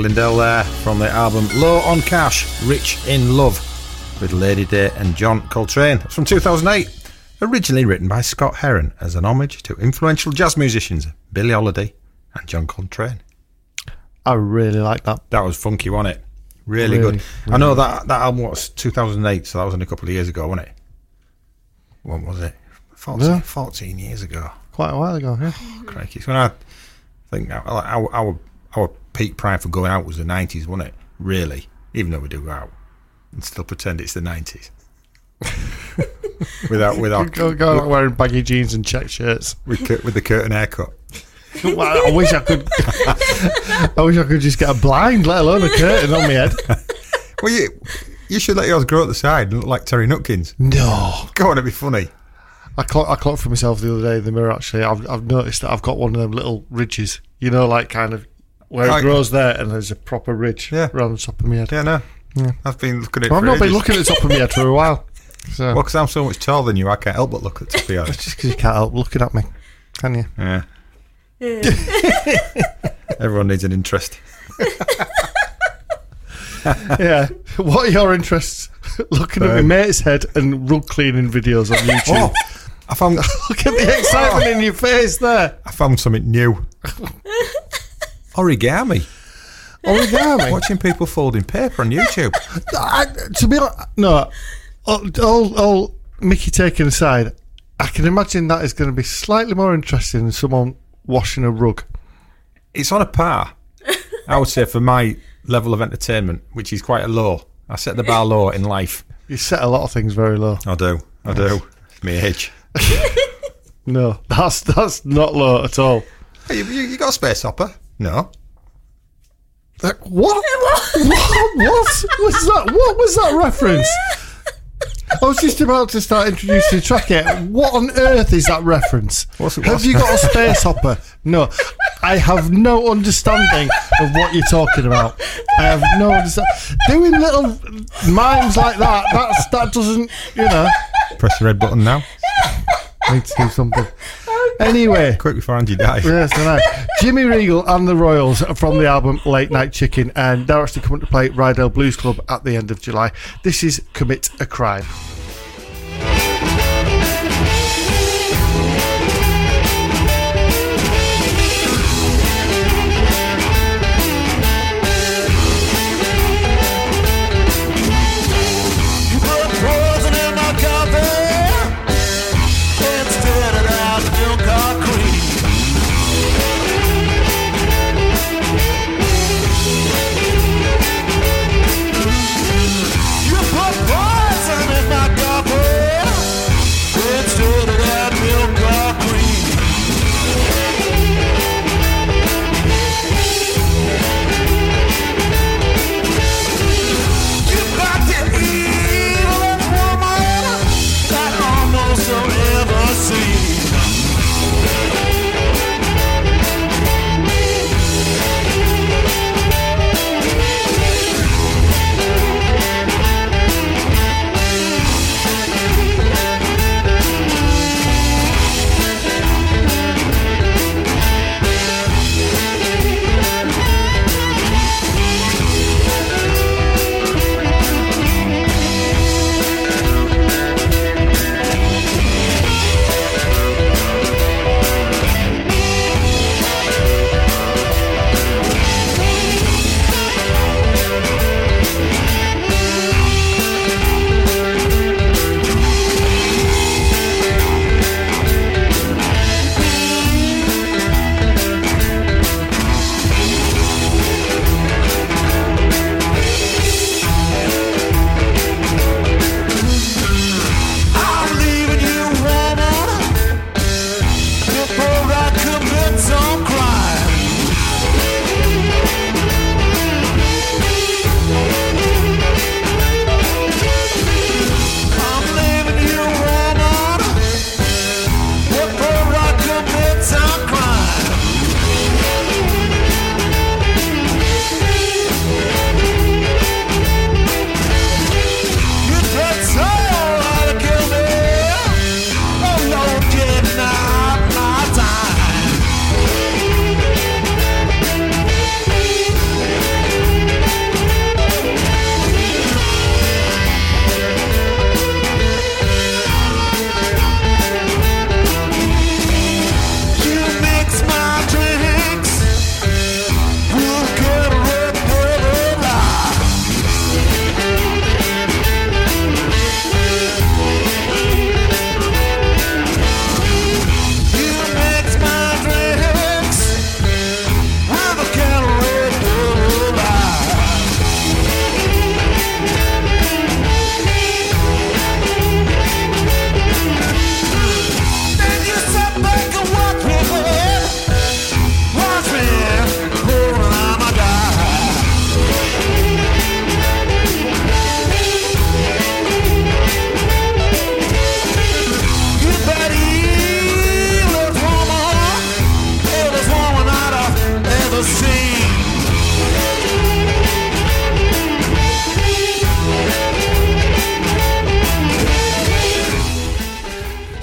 Lindell there from the album Low on Cash, Rich in Love with Lady Day and John Coltrane. It's from 2008. Originally written by Scott Heron as an homage to influential jazz musicians Billie Holiday and John Coltrane. I really like that. That was funky, wasn't it? Really, Really, good. I know that that album was 2008, so that was only a couple of years ago, wasn't it? What was it? 14, Yeah. 14 years ago. Quite a while ago, yeah. Crikey. It's when I think our, our, our peak prime for going out was the 90s, wasn't it? Really. Even though we do go out and still pretend it's the 90s. without, without, Go, go out wearing baggy jeans and check shirts. with, with the curtain haircut. Well, I wish I could. I wish I could just get a blind, let alone a curtain on my head. Well, you, you should let yours grow at the side and look like Terry Nutkins. No, Go on, it'd be funny. I clock, I clocked for myself the other day in the mirror. Actually, I've, I've noticed that I've got one of them little ridges. You know, like kind of where it grows there, and there's a proper ridge Yeah. around the top of my head. Yeah, no. I've been looking at it Well, I've not been looking at the top of my head for a while. So Well, because I'm so much taller than you, I can't help but look at the top of yours. just because you can't help looking at me, can you? Yeah. Everyone needs an interest. yeah. What are your interests? looking at my Um, mate's head and rug cleaning videos on YouTube. Oh, I found Look at the excitement in your face there. I found something new. Origami. Origami. Watching people folding paper on YouTube. I, to be honest, no. All, all, all Mickey taken aside, I can imagine that is going to be slightly more interesting than someone washing a rug. It's on a par, I would say, for my level of entertainment, which is quite a low. I set the bar low in life. You set a lot of things very low. I do. I do. Me age. No, that's that's not low at all. Hey, you, you, got a space hopper? No. Like, what? what? What was that? What was that reference? I was just about to start introducing the track here. What on earth is that reference? What's it- have you got a space hopper? No, I have no understanding of what you're talking about. I have no understanding. Doing little mimes like that, that's that doesn't, you know. Press the red button now. Need to do something. Anyway, Quick before Andy dies. Yes, I know. Jimmy Regal and the Royals from the album Late Night Chicken, and they're actually coming to play Ryedale Blues Club at the end of July. This is Commit a Crime.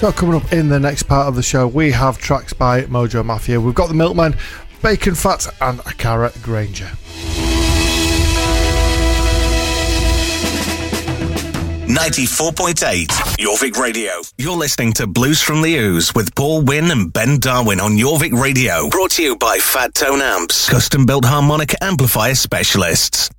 So, coming up in the next part of the show, we have tracks by Mojo Mafia. We've got the Milkman, Bacon Fat, and Cara Granger. Ninety-four point eight, Jorvik Radio. You're listening to Blues from the Ooze with Paul Wynn and Ben Darwin on Jorvik Radio. Brought to you by Fat Tone Amps, custom-built harmonica amplifier specialists.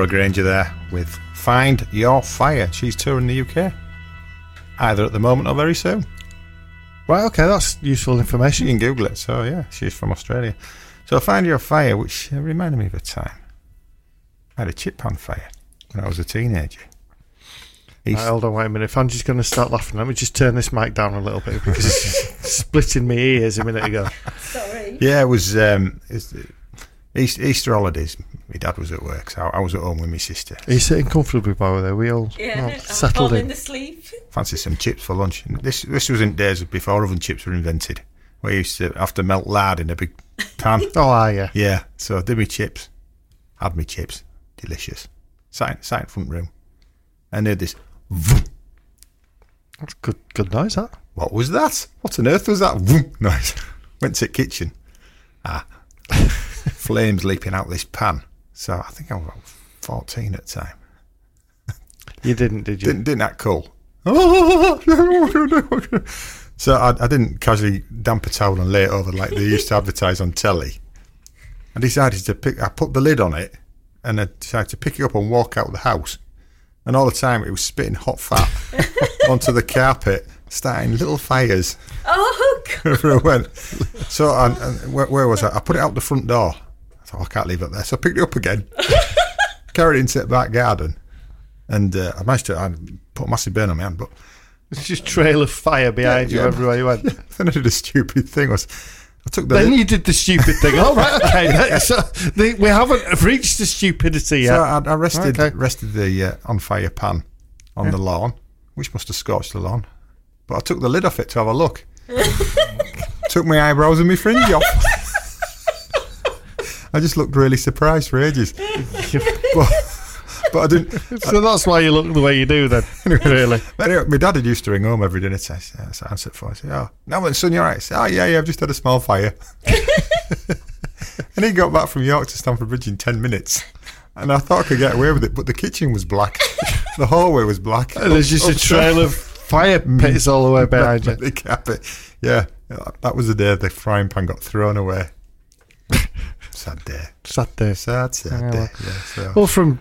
Cara Granger there with Find Your Fire. She's touring the UK. Either at the moment or very soon. Right, okay, that's useful information. You can Google it. So, yeah, she's from Australia. So, Find Your Fire, which reminded me of a time. I had a chip pan fire when I was a teenager. East- Right, hold on, wait a minute. If Angie's going to start laughing, let me just turn this mic down a little bit because it's splitting my ears a minute ago. Sorry. Yeah, it was um, it's, Easter, Easter holidays. My dad was at work, so I was at home with my sister. Are you sitting comfortably by there? We all Yeah, all settled falling in. asleep. Fancy some chips for lunch. And this this was in days before oven chips were invented. We used to have to melt lard in a big pan. Oh, ah, yeah. yeah, so I did me chips. Had me chips. Delicious. Sat in, sat in front room. And heard this. vroom. That's good, good noise, that. What was that? What on earth was that? Vroom noise. Went to the kitchen. Ah. Flames leaping out this pan. So I think I was about 14 at the time. You didn't, did you? Didn't, didn't that cool? so I, I didn't casually damp a towel and lay it over like they used to advertise on telly. I decided to pick. I put the lid on it, and I decided to pick it up and walk out of the house. And all the time it was spitting hot fat onto the carpet, starting little fires Oh, God. wherever I. So I, where, where was I? I put it out the front door. I I can't leave it there, so I picked it up again, carried it into the back garden, and uh, I managed to I put a massive burn on my hand. But It's just trail of fire behind Yeah, you yeah. everywhere you went. then I did a stupid thing. Was I took the Then you did the stupid thing. All right, okay. So the, we haven't reached the stupidity yet. so I, I rested Okay. rested the uh, on fire pan on the lawn, which must have scorched the lawn. But I took the lid off it to have a look. took my eyebrows and my fringe off. I just looked really surprised for ages. but, but I didn't. so that's why you look the way you do then, really. Anyway, my dad had used to ring home every dinner I answered phone. I said, "Oh, now then, son, you're right." I said, "Oh, yeah, yeah, I've just had a small fire." and he got back from York to Stamford Bridge in ten minutes, and I thought I could get away with it. But the kitchen was black, the hallway was black. And there's just a trail of fire pits all the way behind you. the carpet. Yeah, that was the day the frying pan got thrown away. Sad day. Sad day. Sad, sad Yeah, day. well. Yeah, so. Well, from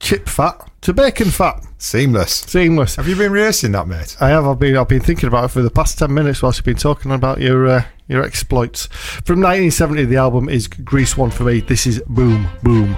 chip fat to bacon fat, Seamless. seamless. Have you been racing that, mate? I have. I've been. I've been thinking about it for the past ten minutes whilst you've been talking about your uh, your exploits. From 1970, the album is Grease One for me. This is Boom Boom.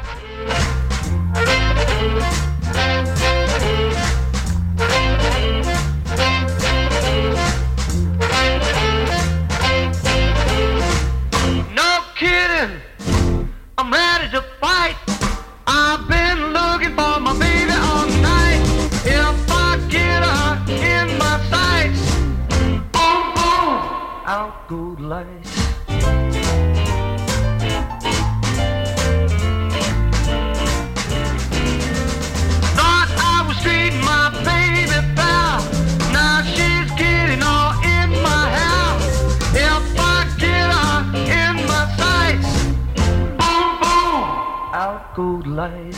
Out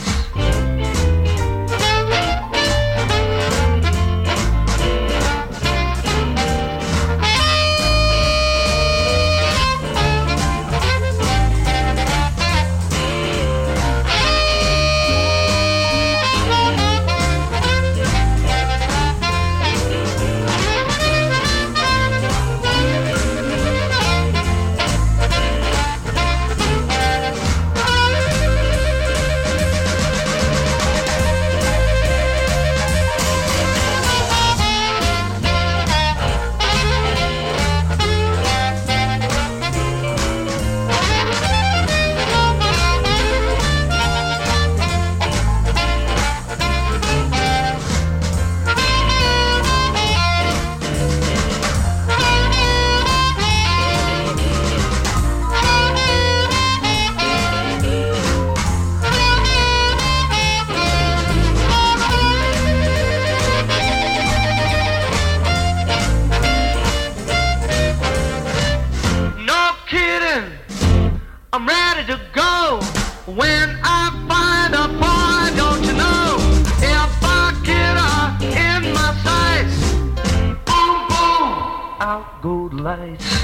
lights.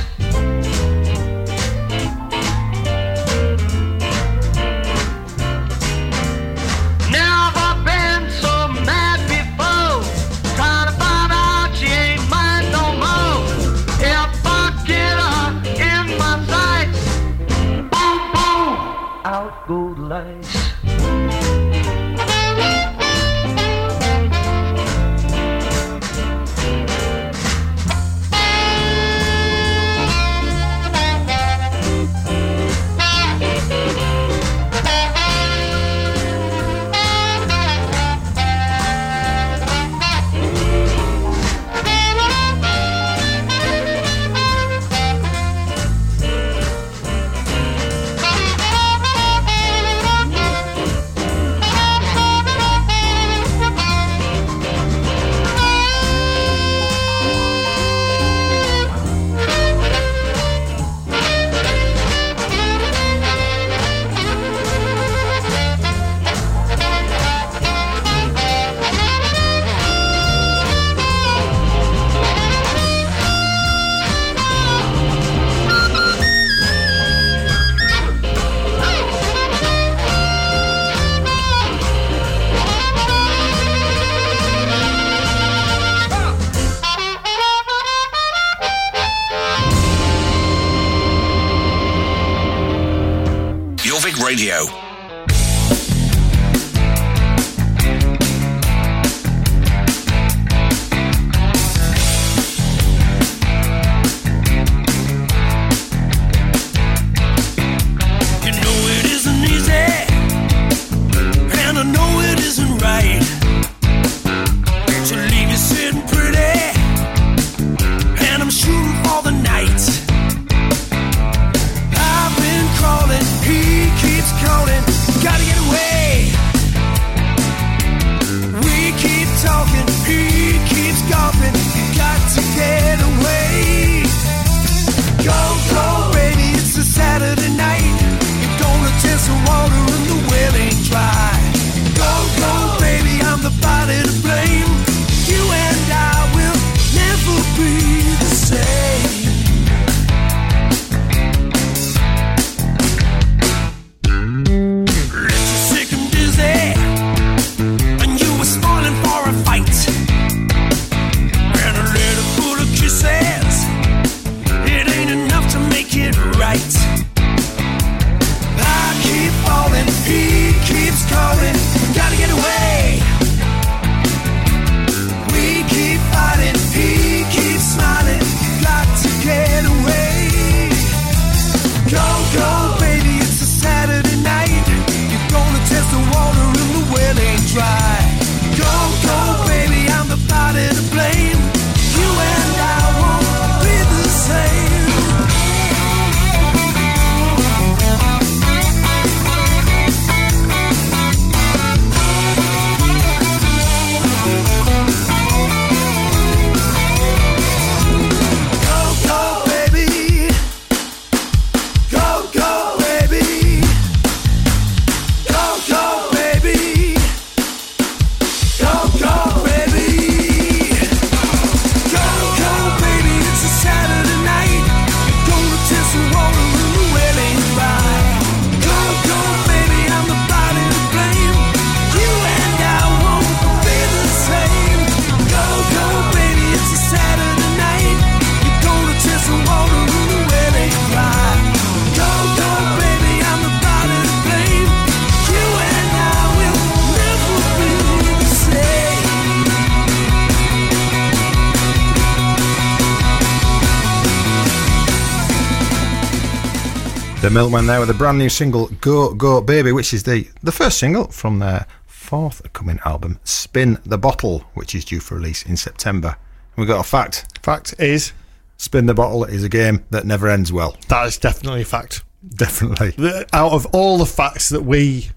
The Milkman there with a brand new single, Go Go Baby, which is the, the first single from their forthcoming album, Spin the Bottle, which is due for release in September. We've got a fact. Fact is, Spin the Bottle is a game that never ends well. that is definitely a fact. Definitely. The- out of all the facts that we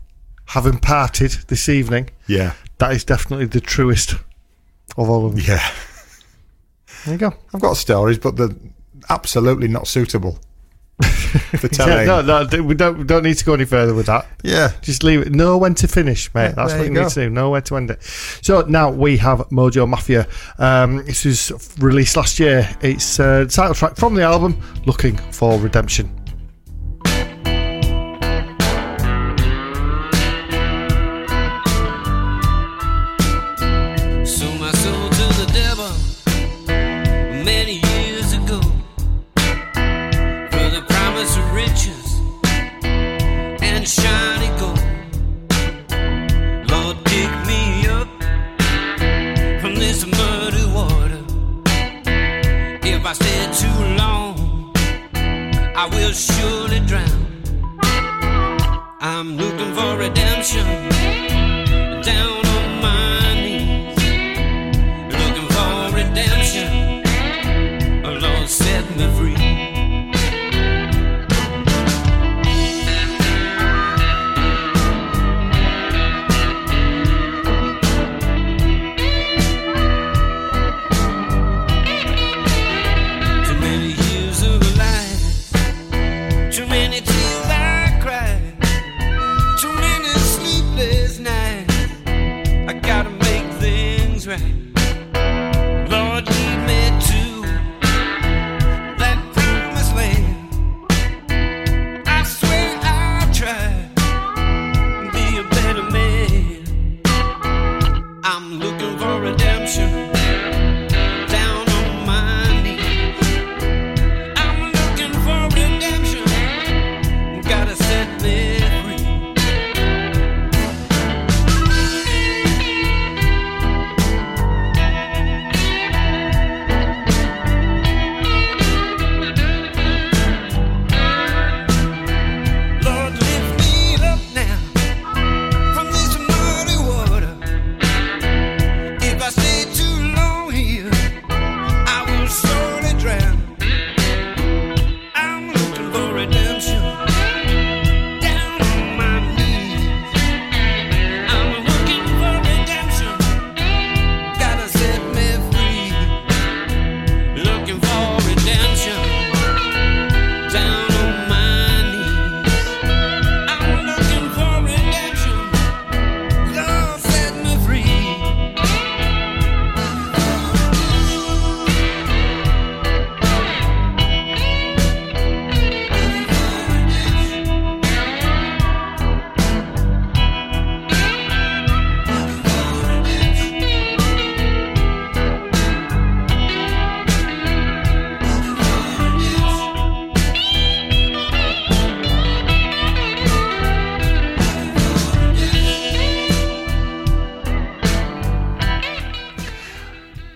have imparted this evening, Yeah. that is definitely the truest of all of them. Yeah. There you go. I've got stories, but they're absolutely not suitable for Yeah, no, no, we don't we don't need to go any further with that. Yeah. Just leave it. Know when to finish, mate. Yeah, That's what you you need to do. Know where to end it. So now we have Mojo Mafia. Um, this was released last year. It's uh, the title track from the album, Looking for Redemption.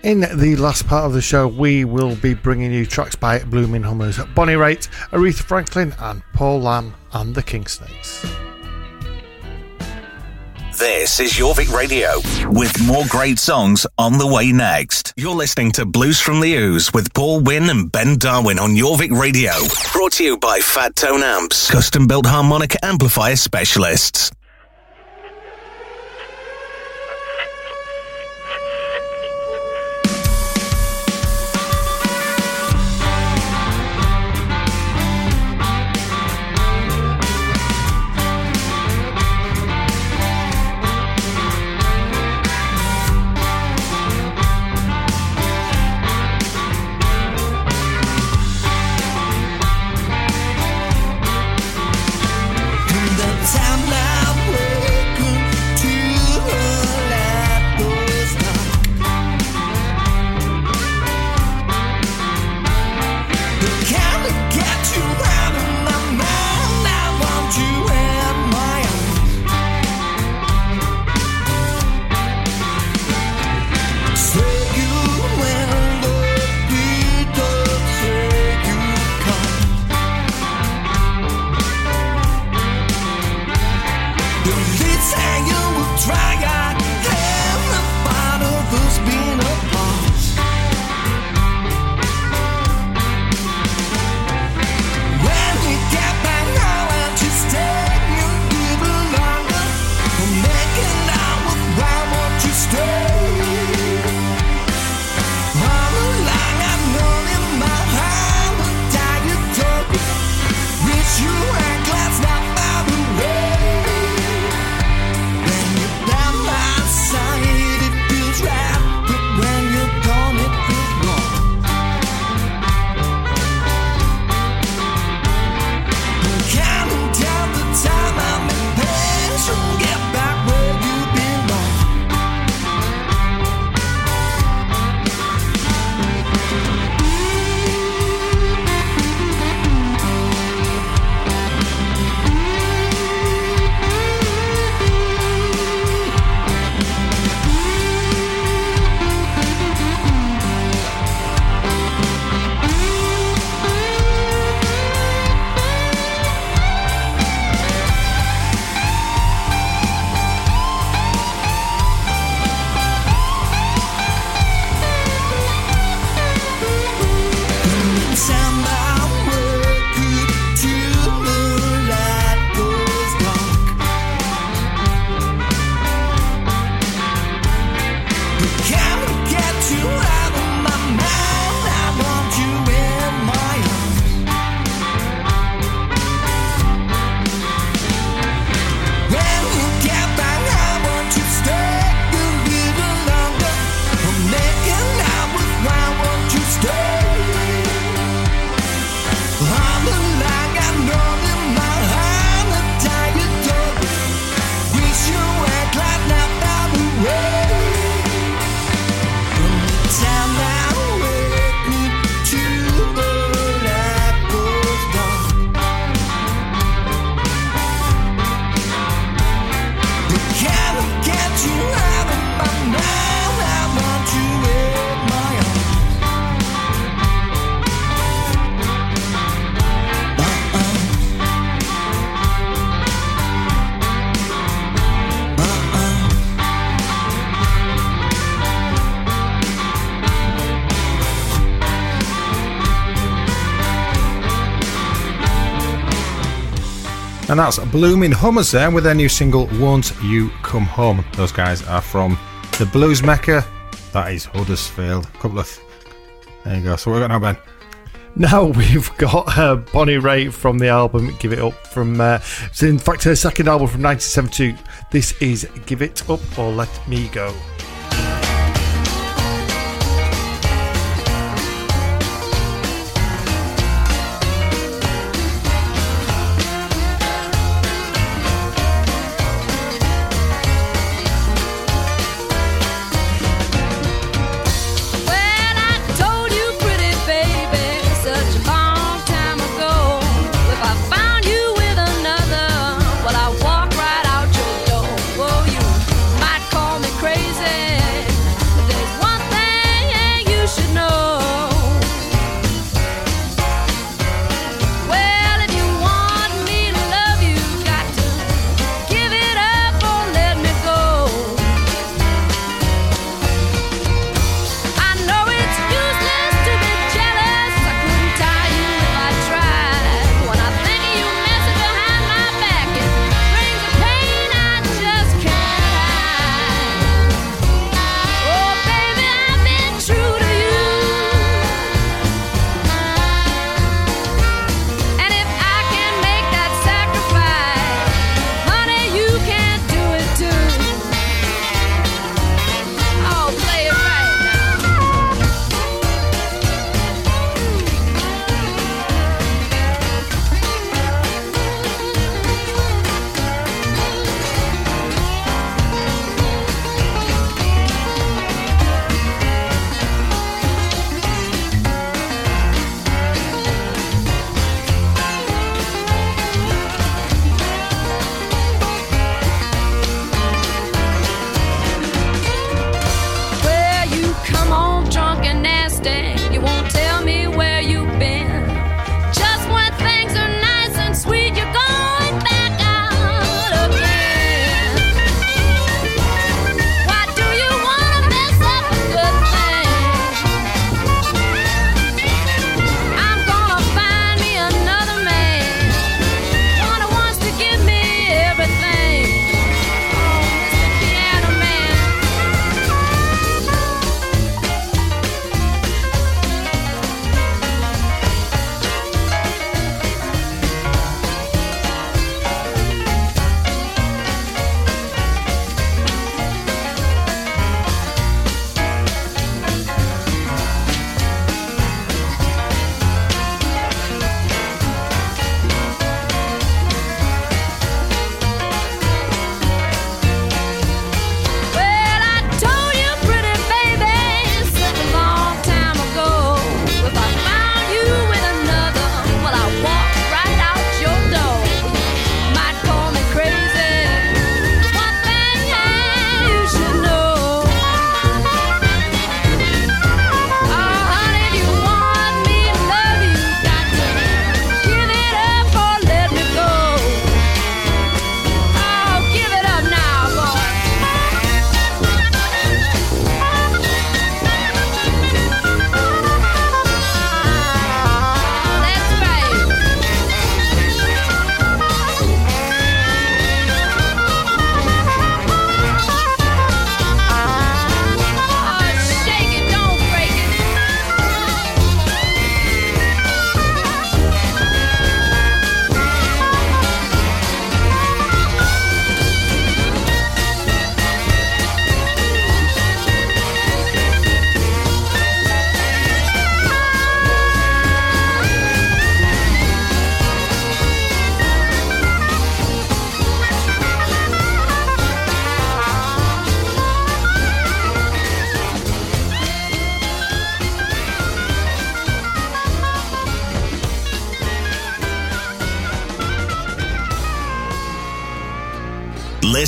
In the last part of the show, we will be bringing you tracks by Blooming Hummers, Bonnie Raitt, Aretha Franklin, and Paul Lamb and the King Snakes. This is Jorvik Radio with more great songs on the way next. You're listening to Blues from the Ooze with Paul Wynn and Ben Darwin on Jorvik Radio. Brought to you by Fat Tone Amps, custom built harmonic amplifier specialists. can And that's Blooming Hummers there with their new single, Won't You Come Home. Those guys are from the Blues Mecca. That is Huddersfield. Couple of. There you go. So what we got now, Ben? Now we've got uh, Bonnie Raitt from the album Give It Up from, uh, in fact, her second album from 1972. This is Give It Up or Let Me Go.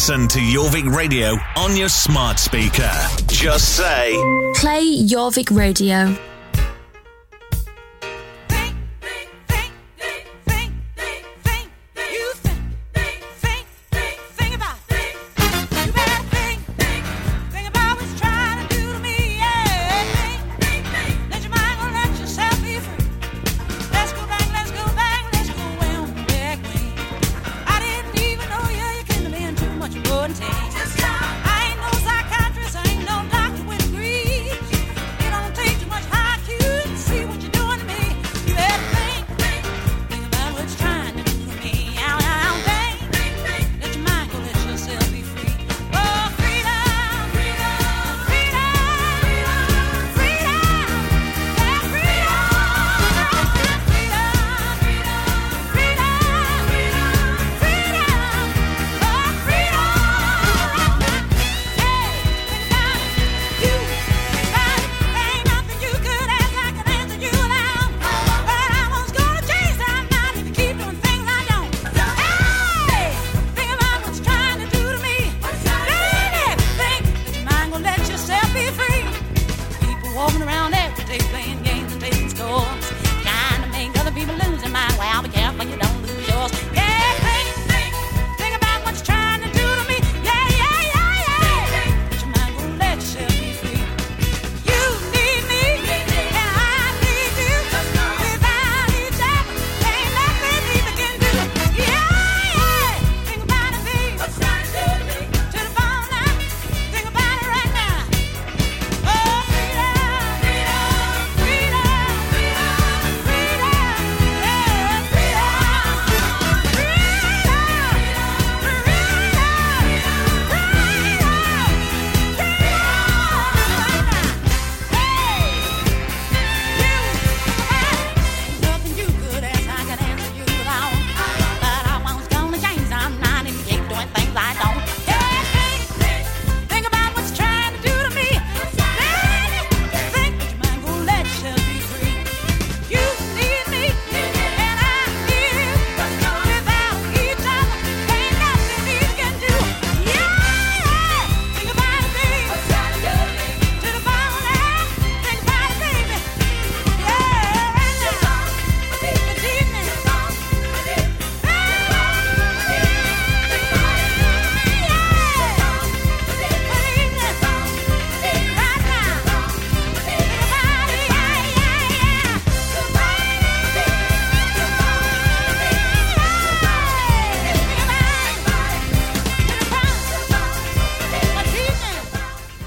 Listen to Jorvik Radio on your smart speaker. Just say, Play Jorvik Radio.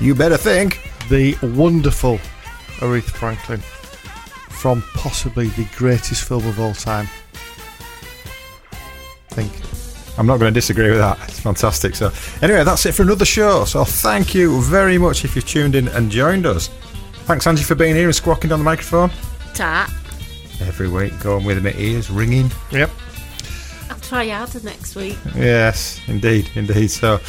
You better think. The wonderful Aretha Franklin from possibly the greatest film of all time. Think. I'm not going to disagree with that. It's fantastic. So, anyway, that's it for another show. So, thank you very much if you've tuned in and joined us. Thanks, Angie, for being here and squawking down the microphone Ta. every week, going with my ears ringing. Yep. I'll try harder next week. Yes, indeed, indeed. So,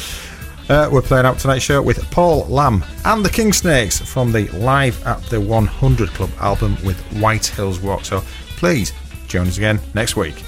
uh, we're playing out tonight's show with Paul Lamb and the King Snakes from the Live at the 100 Club album with White Hills Walk. So, please join us again next week.